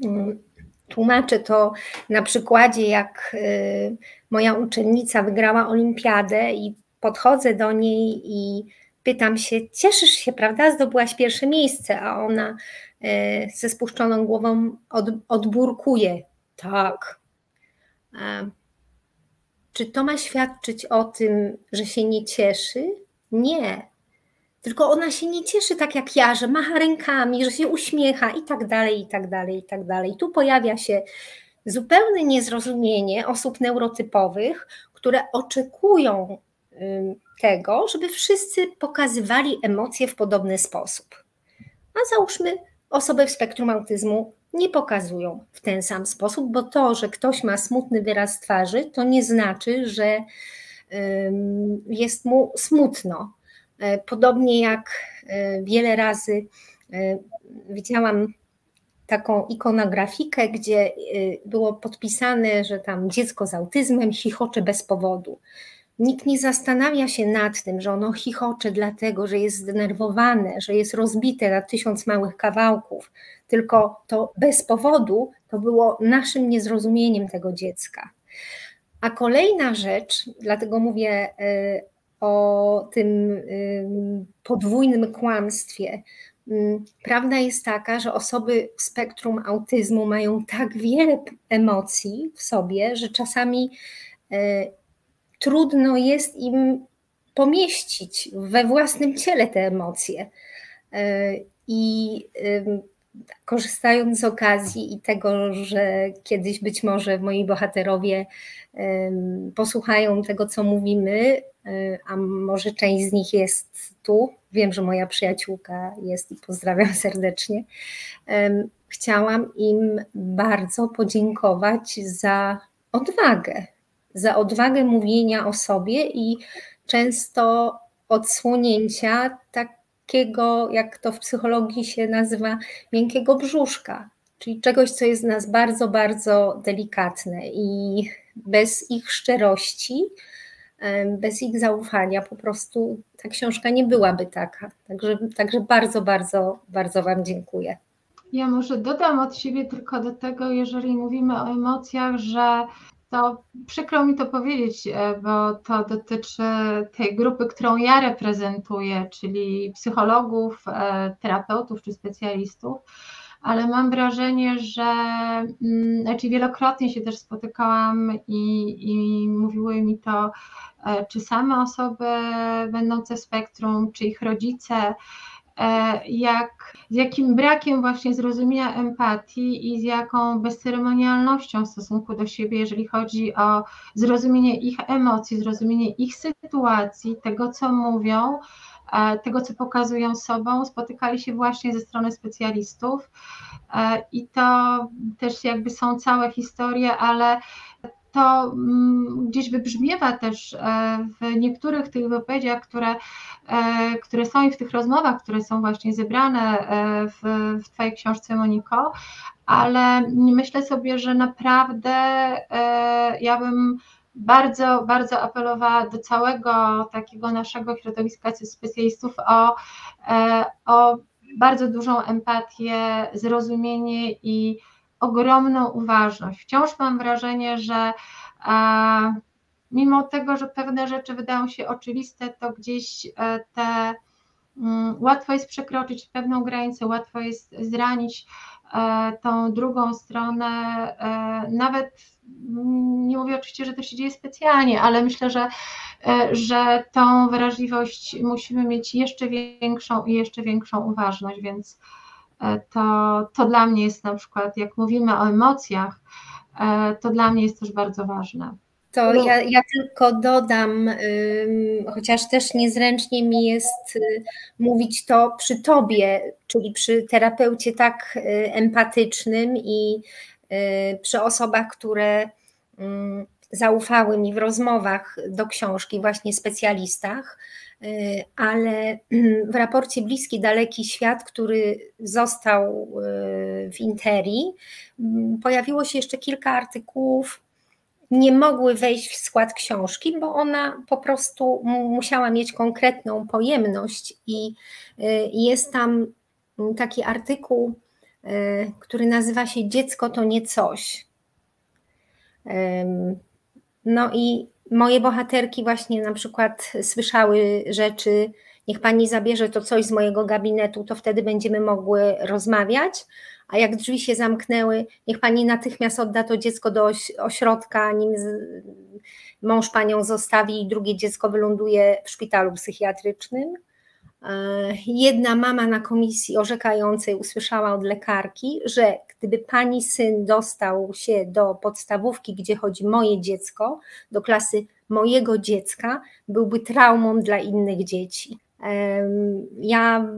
mm, tłumaczę to na przykładzie, jak y, moja uczennica wygrała olimpiadę i podchodzę do niej i pytam się, cieszysz się, prawda, zdobyłaś pierwsze miejsce, a ona y, ze spuszczoną głową od, odburkuje. Tak. Czy to ma świadczyć o tym, że się nie cieszy? Nie tylko ona się nie cieszy tak jak ja, że macha rękami, że się uśmiecha i tak dalej, i tak dalej, i tak dalej. Tu pojawia się zupełne niezrozumienie osób neurotypowych, które oczekują tego, żeby wszyscy pokazywali emocje w podobny sposób. A załóżmy, osoby w spektrum autyzmu nie pokazują w ten sam sposób, bo to, że ktoś ma smutny wyraz twarzy, to nie znaczy, że jest mu smutno. E, podobnie jak e, wiele razy e, widziałam taką ikonografikę, gdzie było podpisane, że tam dziecko z autyzmem chichocze bez powodu. Nikt nie zastanawia się nad tym, że ono chichocze dlatego, że jest zdenerwowane, że jest rozbite na tysiąc małych kawałków, tylko to bez powodu to było naszym niezrozumieniem tego dziecka. A kolejna rzecz, dlatego mówię o tym podwójnym kłamstwie. Prawda jest taka, że osoby w spektrum autyzmu mają tak wiele emocji w sobie, że czasami e, trudno jest im pomieścić we własnym ciele te emocje. I korzystając z okazji i tego, że kiedyś być może moi bohaterowie posłuchają tego, co mówimy, e, a może część z nich jest tu. Wiem, że moja przyjaciółka jest i pozdrawiam serdecznie. Chciałam im bardzo podziękować za odwagę, za odwagę mówienia o sobie i często odsłonięcia tak takiego, jak to w psychologii się nazywa, miękkiego brzuszka, czyli czegoś, co jest w nas bardzo, bardzo delikatne i bez ich szczerości, bez ich zaufania po prostu ta książka nie byłaby taka. Także, także bardzo, bardzo, bardzo Wam dziękuję. Ja może dodam od siebie tylko do tego, jeżeli mówimy o emocjach, że to przykro mi to powiedzieć, e, bo to dotyczy tej grupy, którą ja reprezentuję, czyli psychologów, e, terapeutów czy specjalistów, ale mam wrażenie, że mm, znaczy wielokrotnie się też spotykałam i, i mówiły mi to, e, czy same osoby będące w spektrum, czy ich rodzice, jak, z jakim brakiem właśnie zrozumienia empatii i z jaką bezceremonialnością w stosunku do siebie, jeżeli chodzi o zrozumienie ich emocji, zrozumienie ich sytuacji, tego co mówią, e, tego co pokazują sobą, spotykali się właśnie ze strony specjalistów. E, I to też jakby są całe historie, ale to mm, gdzieś wybrzmiewa też e, w niektórych tych wypowiedziach, które, e, które są i w tych rozmowach, które są właśnie zebrane e, w, w Twojej książce, Moniko, ale myślę sobie, że naprawdę ja bym bardzo, bardzo apelowała do całego takiego naszego środowiska specjalistów o, o bardzo dużą empatię, zrozumienie i ogromną uważność. Wciąż mam wrażenie, że e, mimo tego, że pewne rzeczy wydają się oczywiste, to gdzieś e, te mm, łatwo jest przekroczyć pewną granicę, łatwo jest zranić e, tą drugą stronę, nawet mm, nie mówię oczywiście, że to się dzieje specjalnie, ale myślę, że, że tą wrażliwość musimy mieć jeszcze większą i jeszcze większą uważność, więc to, to dla mnie jest na przykład, jak mówimy o emocjach, e, to dla mnie jest też bardzo ważne. To no. ja, ja tylko dodam, chociaż też niezręcznie mi jest y, mówić to przy tobie, czyli przy terapeucie tak y, empatycznym i y, przy osobach, które zaufały mi w rozmowach do książki, właśnie specjalistach, ale w raporcie Bliski Daleki Świat, który został y, w Interi, mm, pojawiło się jeszcze kilka artykułów, nie mogły wejść w skład książki, bo ona po prostu musiała mieć konkretną pojemność i y, jest tam taki artykuł, który nazywa się Dziecko to nie coś. No i moje bohaterki właśnie na przykład słyszały rzeczy, niech pani zabierze to coś z mojego gabinetu, to wtedy będziemy mogły rozmawiać, a jak drzwi się zamknęły, niech pani natychmiast odda to dziecko do ośrodka, nim mąż panią zostawi i drugie dziecko wyląduje w szpitalu psychiatrycznym. E, jedna mama na komisji orzekającej usłyszała od lekarki, że gdyby pani syn dostał się do podstawówki, gdzie chodzi moje dziecko, do klasy mojego dziecka, byłby traumą dla innych dzieci. Ja,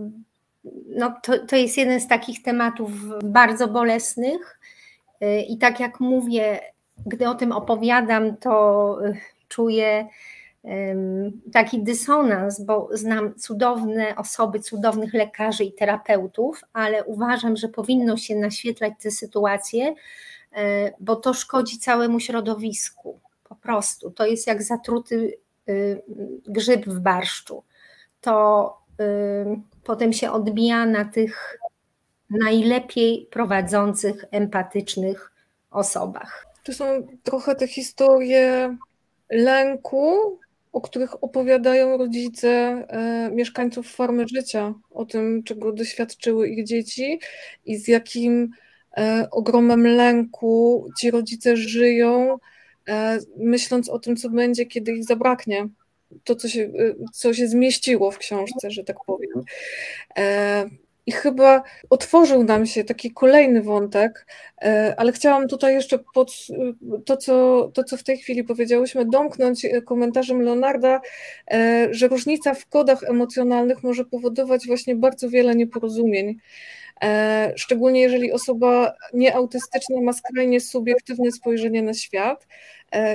no to, to jest jeden z takich tematów bardzo bolesnych e, i tak jak mówię, gdy o tym opowiadam, to e, czuję taki dysonans, bo znam cudowne osoby, cudownych lekarzy i terapeutów, ale uważam, że powinno się naświetlać te sytuacje, e, bo to szkodzi całemu środowisku. Po prostu to jest jak zatruty y, grzyb w barszczu. To y, potem się odbija na tych najlepiej prowadzących, empatycznych osobach. To są trochę te historie lęku, o których opowiadają rodzice e, mieszkańców formy życia, o tym, czego doświadczyły ich dzieci i z jakim e, ogromem lęku ci rodzice żyją, e, myśląc o tym, co będzie, kiedy ich zabraknie. To, co się, co się zmieściło w książce, że tak powiem. E, i chyba otworzył nam się taki kolejny wątek, e, ale chciałam tutaj jeszcze pod to, co, to, co w tej chwili powiedziałyśmy, domknąć komentarzem Leonarda, e, że różnica w kodach emocjonalnych może powodować właśnie bardzo wiele nieporozumień. E, szczególnie jeżeli osoba nieautystyczna ma skrajnie subiektywne spojrzenie na świat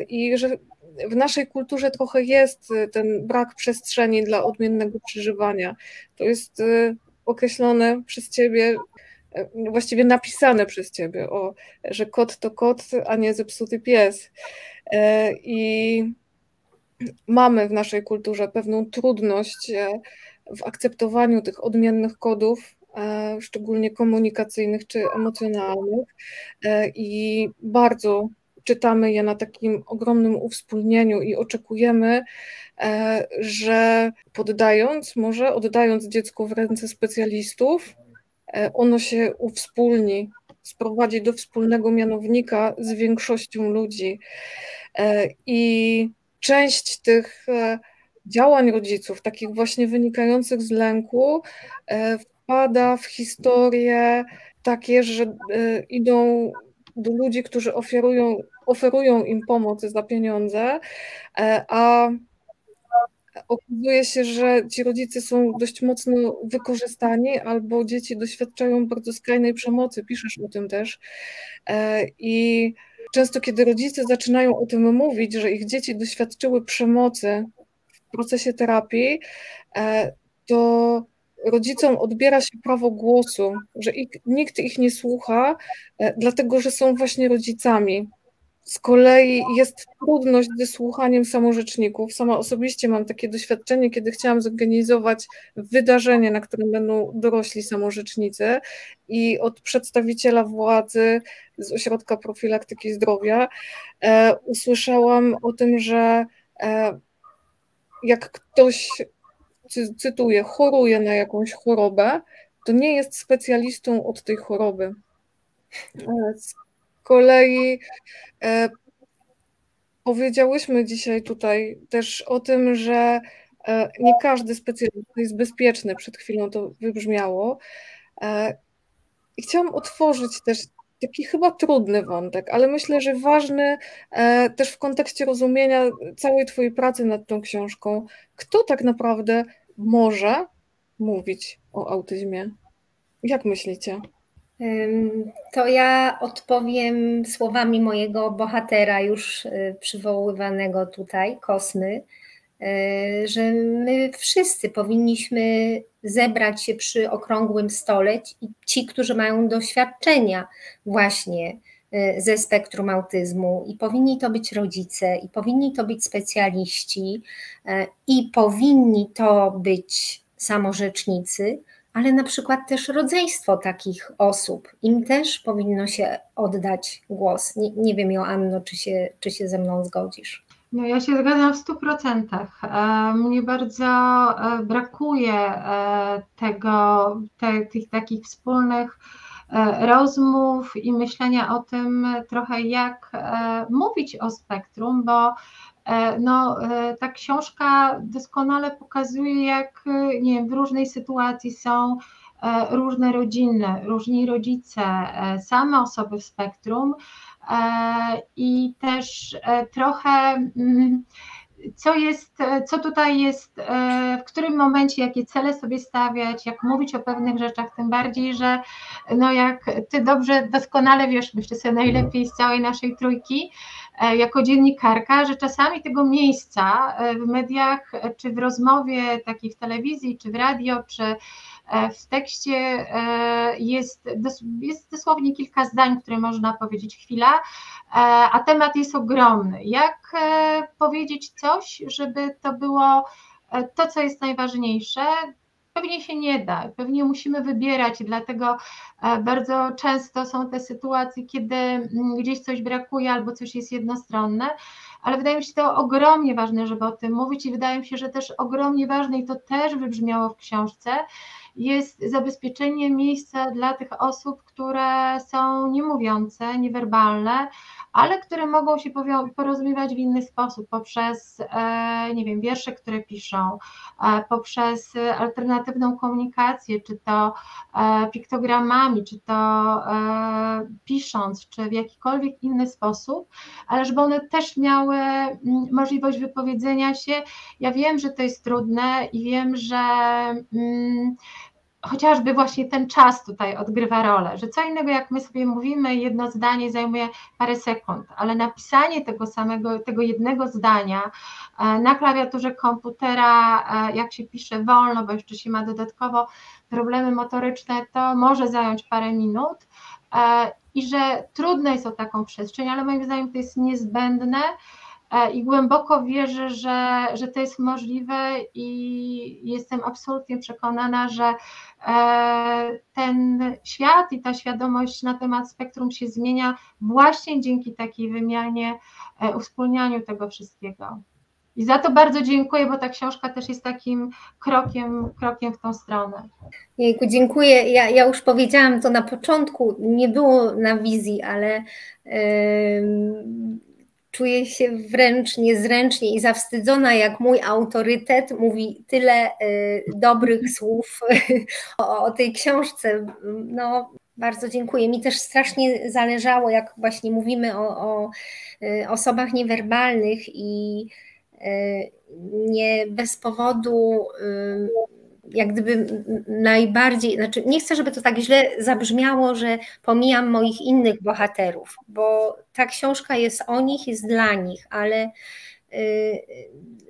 i że w naszej kulturze trochę jest ten brak przestrzeni dla odmiennego przeżywania. To jest określone przez ciebie, e, właściwie napisane przez ciebie, o, że kot to kot, a nie zepsuty pies. E, I mamy w naszej kulturze pewną trudność e, w akceptowaniu tych odmiennych kodów, szczególnie komunikacyjnych czy emocjonalnych i bardzo czytamy je na takim ogromnym uwspólnieniu i oczekujemy, że poddając, może oddając dziecko w ręce specjalistów, ono się uwspólni, sprowadzi do wspólnego mianownika z większością ludzi. I część tych działań rodziców, takich właśnie wynikających z lęku, wpada w historie takie, że idą do ludzi, którzy oferują, oferują im pomoc za pieniądze, a okazuje się, że ci rodzice są dość mocno wykorzystani, albo dzieci doświadczają bardzo skrajnej przemocy. Piszesz o tym też. I często, kiedy rodzice zaczynają o tym mówić, że ich dzieci doświadczyły przemocy w procesie terapii, to rodzicom odbiera się prawo głosu, że ich, nikt ich nie słucha, e, dlatego że są właśnie rodzicami. Z kolei jest trudność ze słuchaniem samorzeczników. Sama osobiście mam takie doświadczenie, kiedy chciałam zorganizować wydarzenie, na którym będą dorośli samorzecznicy i od przedstawiciela władzy z Ośrodka Profilaktyki Zdrowia e, usłyszałam o tym, że e, jak ktoś cytuję, choruje na jakąś chorobę, to nie jest specjalistą od tej choroby. E, z kolei e, powiedziałyśmy dzisiaj tutaj też o tym, że e, nie każdy specjalista jest bezpieczny, przed chwilą to wybrzmiało. E, I chciałam otworzyć też taki chyba trudny wątek, ale myślę, że ważny e, też w kontekście rozumienia całej Twojej pracy nad tą książką. Kto tak naprawdę może mówić o autyzmie? Jak myślicie? To ja odpowiem słowami mojego bohatera, już y, przywoływanego tutaj, Kosmy, y, że my wszyscy powinniśmy zebrać się przy okrągłym stole i ci, którzy mają doświadczenia właśnie ze spektrum autyzmu i powinni to być rodzice, i powinni to być specjaliści, i powinni to być samorzecznicy, ale na przykład też rodzeństwo takich osób. Im też powinno się oddać głos. Nie, nie wiem, Joanno, czy się, czy się ze mną zgodzisz. No, ja się zgadzam w stu procentach. E, mnie bardzo e, brakuje e, tego, te, tych takich wspólnych rozmów i myślenia o tym trochę, jak mówić o spektrum, bo E, no, e, ta książka doskonale pokazuje, jak e, nie wiem, w różnej sytuacji są różne rodziny, różni rodzice, same osoby w spektrum i też trochę mm, co jest, co tutaj jest, w którym momencie, jakie cele sobie stawiać, jak mówić o pewnych rzeczach, tym bardziej, że no jak ty dobrze, doskonale wiesz, myślę sobie najlepiej z całej naszej trójki, E, jako dziennikarka, że czasami tego miejsca e, w mediach, e, czy w rozmowie takiej w telewizji, czy w radio, czy w tekście jest, jest dosłownie kilka zdań, które można powiedzieć chwila, a temat jest ogromny. Jak powiedzieć coś, żeby to było to, co jest najważniejsze, Pewnie się nie da, pewnie musimy wybierać, dlatego e, bardzo często są te sytuacje, kiedy mm, gdzieś coś brakuje albo coś jest jednostronne, ale wydaje mi się to ogromnie ważne, żeby o tym mówić i wydaje mi się, że też ogromnie ważne i to też wybrzmiało w książce, jest zabezpieczenie miejsca dla tych osób, które są niemówiące, niewerbalne, ale które mogą się porozumiewać w inny sposób, poprzez, e, nie wiem, wiersze, które piszą, e, poprzez alternatywną komunikację, czy to e, piktogramami, czy to pisząc, czy w jakikolwiek inny sposób, ale żeby one też miały możliwość wypowiedzenia się. Ja wiem, że to jest trudne i wiem, że mm, chociażby właśnie ten czas tutaj odgrywa rolę, że co innego jak my sobie mówimy, jedno zdanie zajmuje parę sekund, ale napisanie tego samego, tego jednego zdania e, na klawiaturze komputera, e, jak się pisze wolno, bo jeszcze się ma dodatkowo problemy motoryczne, to może zająć parę minut e, i że trudno jest o taką przestrzeń, ale moim zdaniem to jest niezbędne, i głęboko wierzę, że, że to jest możliwe i jestem absolutnie przekonana, że ten świat i ta świadomość na temat spektrum się zmienia właśnie dzięki takiej wymianie, uwspólnianiu tego wszystkiego. I za to bardzo dziękuję, bo ta książka też jest takim krokiem, krokiem w tą stronę. Jejku, dziękuję. Ja, ja już powiedziałam to na początku, nie było na wizji, ale yy, czuję się wręcz niezręcznie i zawstydzona, jak mój autorytet mówi tyle yy, dobrych słów o, o tej książce. No, bardzo dziękuję. Mi też strasznie zależało, jak właśnie mówimy o, o y, osobach niewerbalnych i nie bez powodu y, jak gdyby najbardziej, znaczy nie chcę, żeby to tak źle zabrzmiało, że pomijam moich innych bohaterów, bo ta książka jest o nich, jest dla nich, ale y,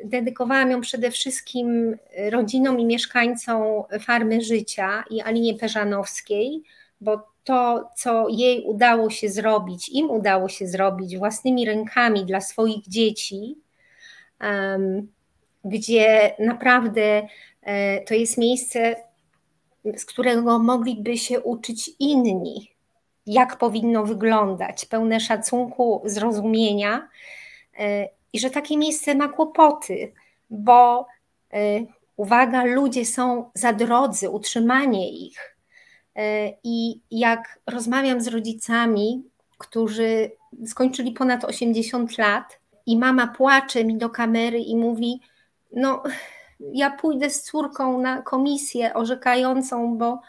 dedykowałam ją przede wszystkim rodzinom i mieszkańcom Farmy Życia i Alinie Peżanowskiej, bo to, co jej udało się zrobić, im udało się zrobić własnymi rękami dla swoich dzieci, gdzie naprawdę to jest miejsce, z którego mogliby się uczyć inni, jak powinno wyglądać, pełne szacunku, zrozumienia e, i że takie miejsce ma kłopoty, bo e, uwaga, ludzie są za drodzy, utrzymanie ich. I jak rozmawiam z rodzicami, którzy skończyli ponad 80 lat, i mama płacze mi do kamery i mówi: No, ja pójdę z córką na komisję orzekającą, bo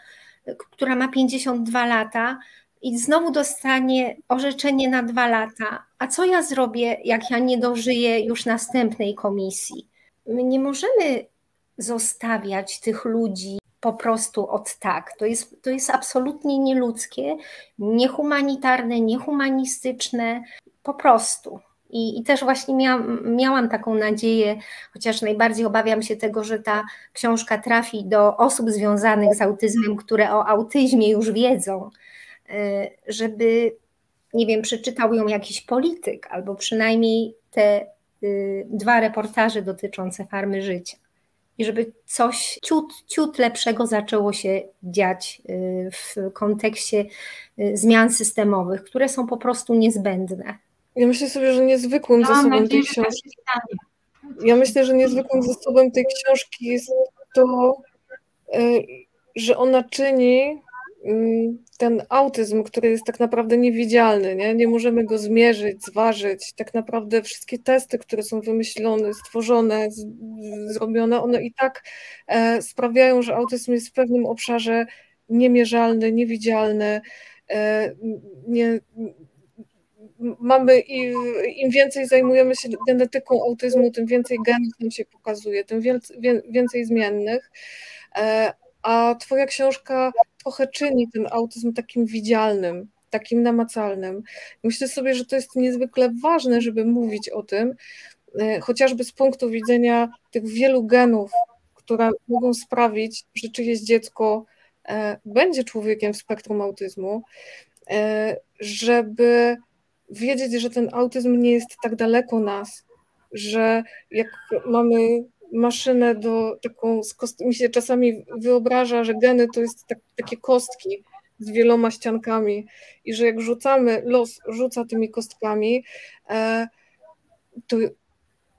która ma 52 lata i znowu dostanie orzeczenie na dwa lata. A co ja zrobię, jak ja nie dożyję już następnej komisji? My nie możemy zostawiać tych ludzi po prostu od tak. To jest, to jest absolutnie nieludzkie, niehumanitarne, niehumanistyczne, po prostu. I, I, też właśnie miałam, miałam taką nadzieję, chociaż najbardziej obawiam się tego, że ta książka trafi do osób związanych z autyzmem, które o autyzmie już wiedzą, e, żeby, nie wiem, przeczytał ją jakiś polityk, albo przynajmniej te y, dwa reportaże dotyczące farmy życia. I żeby coś ciut, ciut lepszego zaczęło się dziać y, w kontekście y, zmian systemowych, które są po prostu niezbędne. Ja myślę sobie, że niezwykłym ja zasobem tej książki. Ja myślę, że niezwykłym zasobem tej książki jest to, e, że ona czyni mm, ten autyzm, który jest tak naprawdę niewidzialny, nie? nie możemy go zmierzyć, zważyć. Tak naprawdę wszystkie testy, które są wymyślone, stworzone, z, zrobione, one i tak e, sprawiają, że autyzm jest w pewnym obszarze niemierzalny, niewidzialny. E, nie, mamy i im więcej zajmujemy się genetyką autyzmu, tym więcej genów nam się pokazuje, tym więcej, zmiennych. E, a Twoja książka trochę czyni ten autyzm takim widzialnym, takim namacalnym. Myślę sobie, że to jest niezwykle ważne, żeby mówić o tym, e, chociażby z punktu widzenia tych wielu genów, które mogą sprawić, że czyjeś dziecko e, będzie człowiekiem w spektrum autyzmu, żeby wiedzieć, że ten autyzm nie jest tak daleko nas, że jak mamy maszynę do taką, mi się czasami wyobraża, że geny to jest tak, takie kostki z wieloma ściankami i że jak rzucamy, los rzuca tymi kostkami, e, to,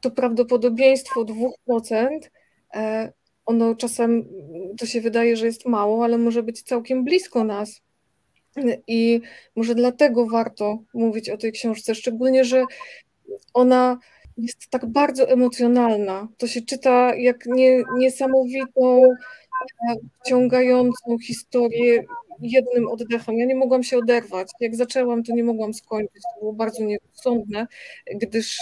to prawdopodobieństwo 2%, e, ono czasem, to się wydaje, że jest mało, ale może być całkiem blisko nas. I może dlatego warto mówić o tej książce, szczególnie, że ona jest tak bardzo emocjonalna. To się czyta jak nie, niesamowitą, wciągającą historię jednym oddechem. Ja nie mogłam się oderwać. Jak zaczęłam, to nie mogłam skończyć. To było bardzo nierozsądne, gdyż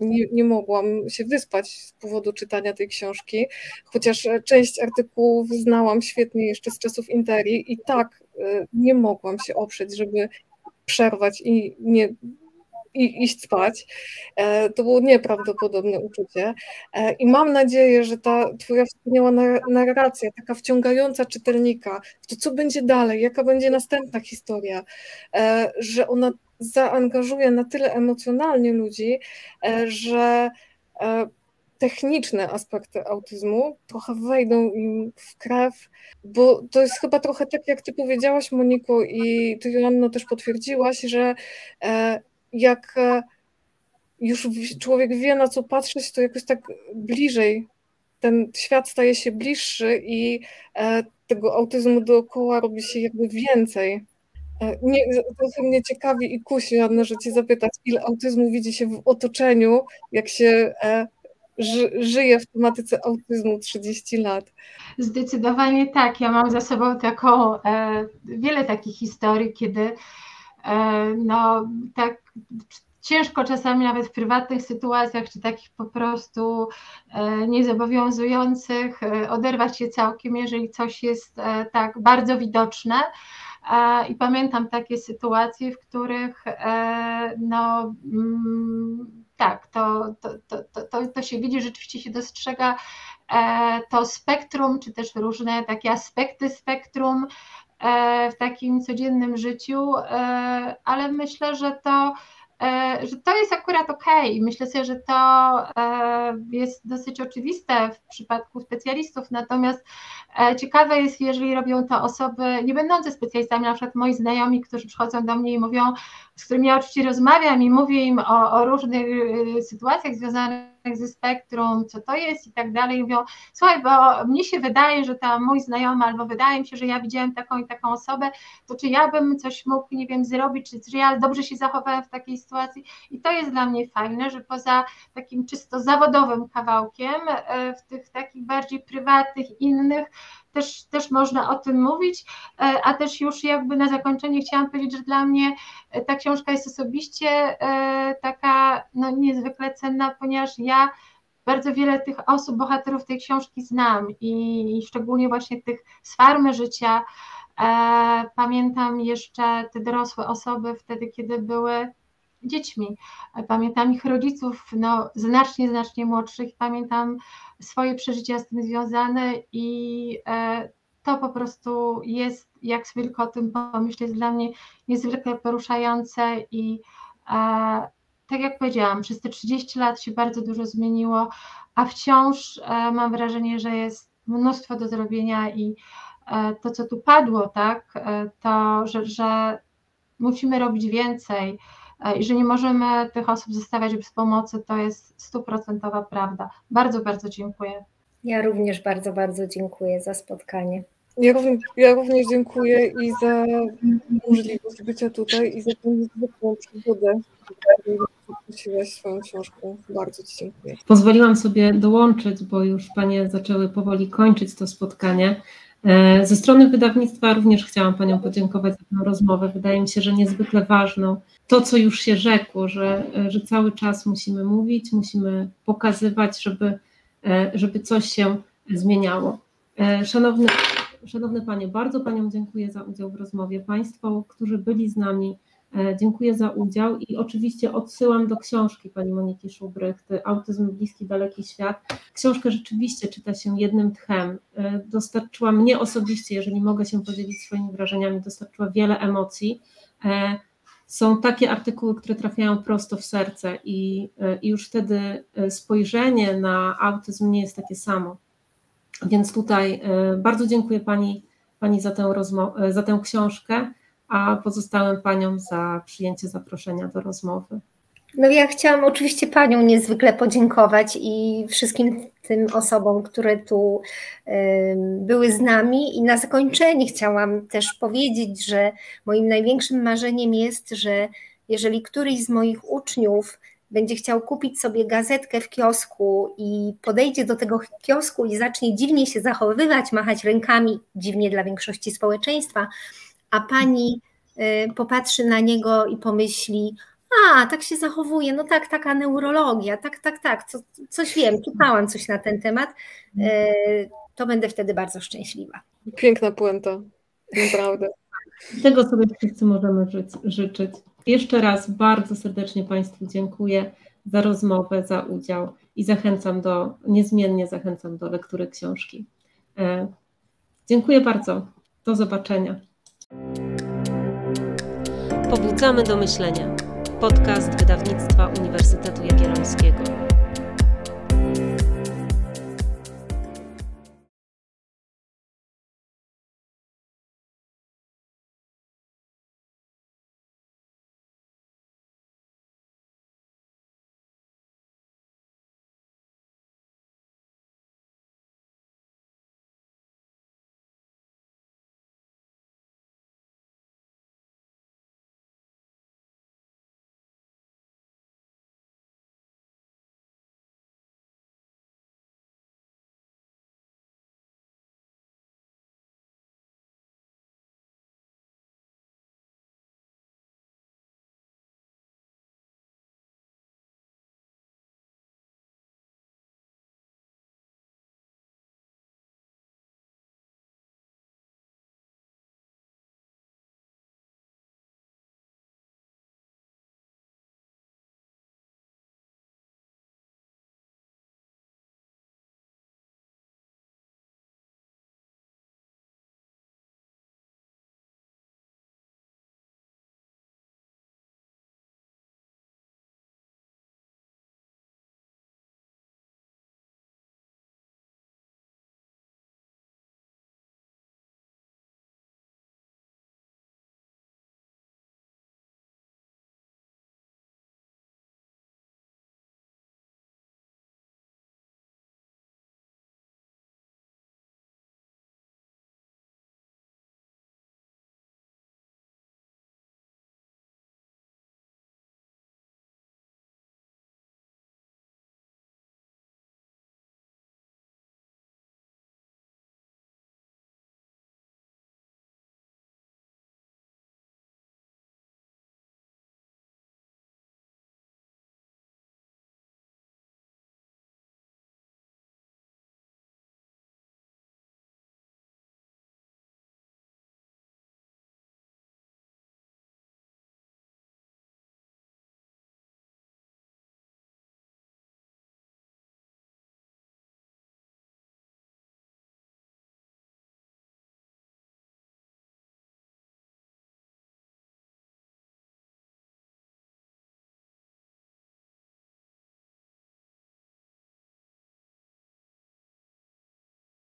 nie, nie mogłam się wyspać z powodu czytania tej książki, chociaż część artykułów znałam świetnie jeszcze z czasów Interi i tak nie mogłam się oprzeć, żeby przerwać i nie, i iść spać. E, to było nieprawdopodobne uczucie. E, I mam nadzieję, że ta Twoja wspaniała narracja, taka wciągająca czytelnika, to co będzie dalej, jaka będzie następna historia, e, że ona zaangażuje na tyle emocjonalnie ludzi, że techniczne aspekty autyzmu trochę wejdą im w krew, bo to jest chyba trochę tak, jak ty powiedziałaś, Moniko, i ty, Joanno, też potwierdziłaś, że jak e, już człowiek wie, na co patrzeć, to jakoś tak bliżej ten świat staje się bliższy i e, tego autyzmu dookoła robi się jakby więcej. E, nie, trochę mnie ciekawi i kusi, Joanna, że Cię zapytać, ile autyzmu widzi się w otoczeniu, jak się żyje w tematyce autyzmu 30 lat. Zdecydowanie tak. Ja mam za sobą taką, e, wiele takich historii, kiedy e, no tak ciężko czasami nawet w prywatnych sytuacjach, czy takich po prostu e, niezobowiązujących, e, oderwać się całkiem, jeżeli coś jest e, tak bardzo widoczne. I pamiętam takie sytuacje, w których no, mm, tak, to, to, to, to, to się widzi, rzeczywiście się dostrzega to spektrum, czy też różne takie aspekty spektrum w takim codziennym życiu, ale myślę, że to E, że to jest akurat ok. Myślę sobie, że to e, jest dosyć oczywiste w przypadku specjalistów, natomiast e, ciekawe jest, jeżeli robią to osoby nie będące specjalistami, na przykład moi znajomi, którzy przychodzą do mnie i mówią, z którymi ja oczywiście rozmawiam i mówię im o, o różnych sytuacjach związanych ze spektrum, co to jest i tak dalej. Mówią, słuchaj, bo mnie się wydaje, że tam mój znajomy, albo wydaje mi się, że ja widziałem taką i taką osobę, to czy ja bym coś mógł, nie wiem, zrobić, czy, czy ja dobrze się zachowałem w takiej sytuacji. I to jest dla mnie fajne, że poza takim czysto zawodowym kawałkiem, e, w tych takich bardziej prywatnych, innych, też, też można o tym mówić, e, a też już jakby na zakończenie chciałam powiedzieć, że dla mnie e, ta książka jest osobiście e, taka no, niezwykle cenna, ponieważ ja bardzo wiele tych osób, bohaterów tej książki znam i, i szczególnie właśnie tych z farmy życia. Pamiętam jeszcze te dorosłe osoby wtedy, kiedy były dziećmi. Pamiętam ich rodziców, no, znacznie, znacznie młodszych. Pamiętam swoje przeżycia z tym związane i e, to po prostu jest, jak tylko o tym pomyślę, jest dla mnie niezwykle poruszające i e, tak jak powiedziałam, przez te 30 lat się bardzo dużo zmieniło, a wciąż e, mam wrażenie, że jest mnóstwo do zrobienia i to, co tu padło, tak, to, że, że musimy robić więcej, i że nie możemy tych osób zostawiać bez pomocy, to jest stuprocentowa prawda. Bardzo, bardzo dziękuję. Ja również bardzo, bardzo dziękuję za spotkanie. Ja również, ja również dziękuję i za możliwość bycia tutaj i za tę niezwykłą przygodę, którą swoją książką. Bardzo Ci dziękuję. Pozwoliłam sobie dołączyć, bo już Panie zaczęły powoli kończyć to spotkanie. E, ze strony wydawnictwa również chciałam Panią podziękować za tę rozmowę. Wydaje mi się, że niezwykle ważną. To, co już się rzekło, że, że cały czas musimy mówić, musimy pokazywać, żeby, e, żeby coś się zmieniało. E, szanowny, szanowne Panie, bardzo Paniom dziękuję za udział w rozmowie. Państwo, którzy byli z nami, E, dziękuję za udział i oczywiście odsyłam do książki pani Moniki Szubrych, Autyzm Bliski Daleki Świat. Książkę rzeczywiście czyta się jednym tchem. E, dostarczyła mnie osobiście, jeżeli mogę się podzielić swoimi wrażeniami, dostarczyła wiele emocji. E, są takie artykuły, które trafiają prosto w serce i, i już wtedy spojrzenie na autyzm nie jest takie samo. Więc tutaj bardzo dziękuję pani, pani za, tę rozmo- za tę książkę a pozostałym paniom za przyjęcie zaproszenia do rozmowy. No ja chciałam oczywiście panią niezwykle podziękować i wszystkim tym osobom, które tu były z nami. I na zakończenie chciałam też powiedzieć, że moim największym marzeniem jest, że jeżeli któryś z moich uczniów będzie chciał kupić sobie gazetkę w kiosku i podejdzie do tego kiosku i zacznie dziwnie się zachowywać, machać rękami, dziwnie dla większości społeczeństwa, a pani y, popatrzy na niego i pomyśli, a, tak się zachowuje, no tak, taka neurologia, tak, tak, tak, co, coś wiem, czytałam coś na ten temat, y, to będę wtedy bardzo szczęśliwa. Piękna puenta, naprawdę. Tego sobie wszyscy możemy życzyć. jeszcze raz bardzo serdecznie Państwu dziękuję za rozmowę, za udział i zachęcam do, niezmiennie zachęcam do lektury książki. E, dziękuję bardzo. Do zobaczenia. Pobudzamy do myślenia. Podcast wydawnictwa Uniwersytetu Jagiellońskiego.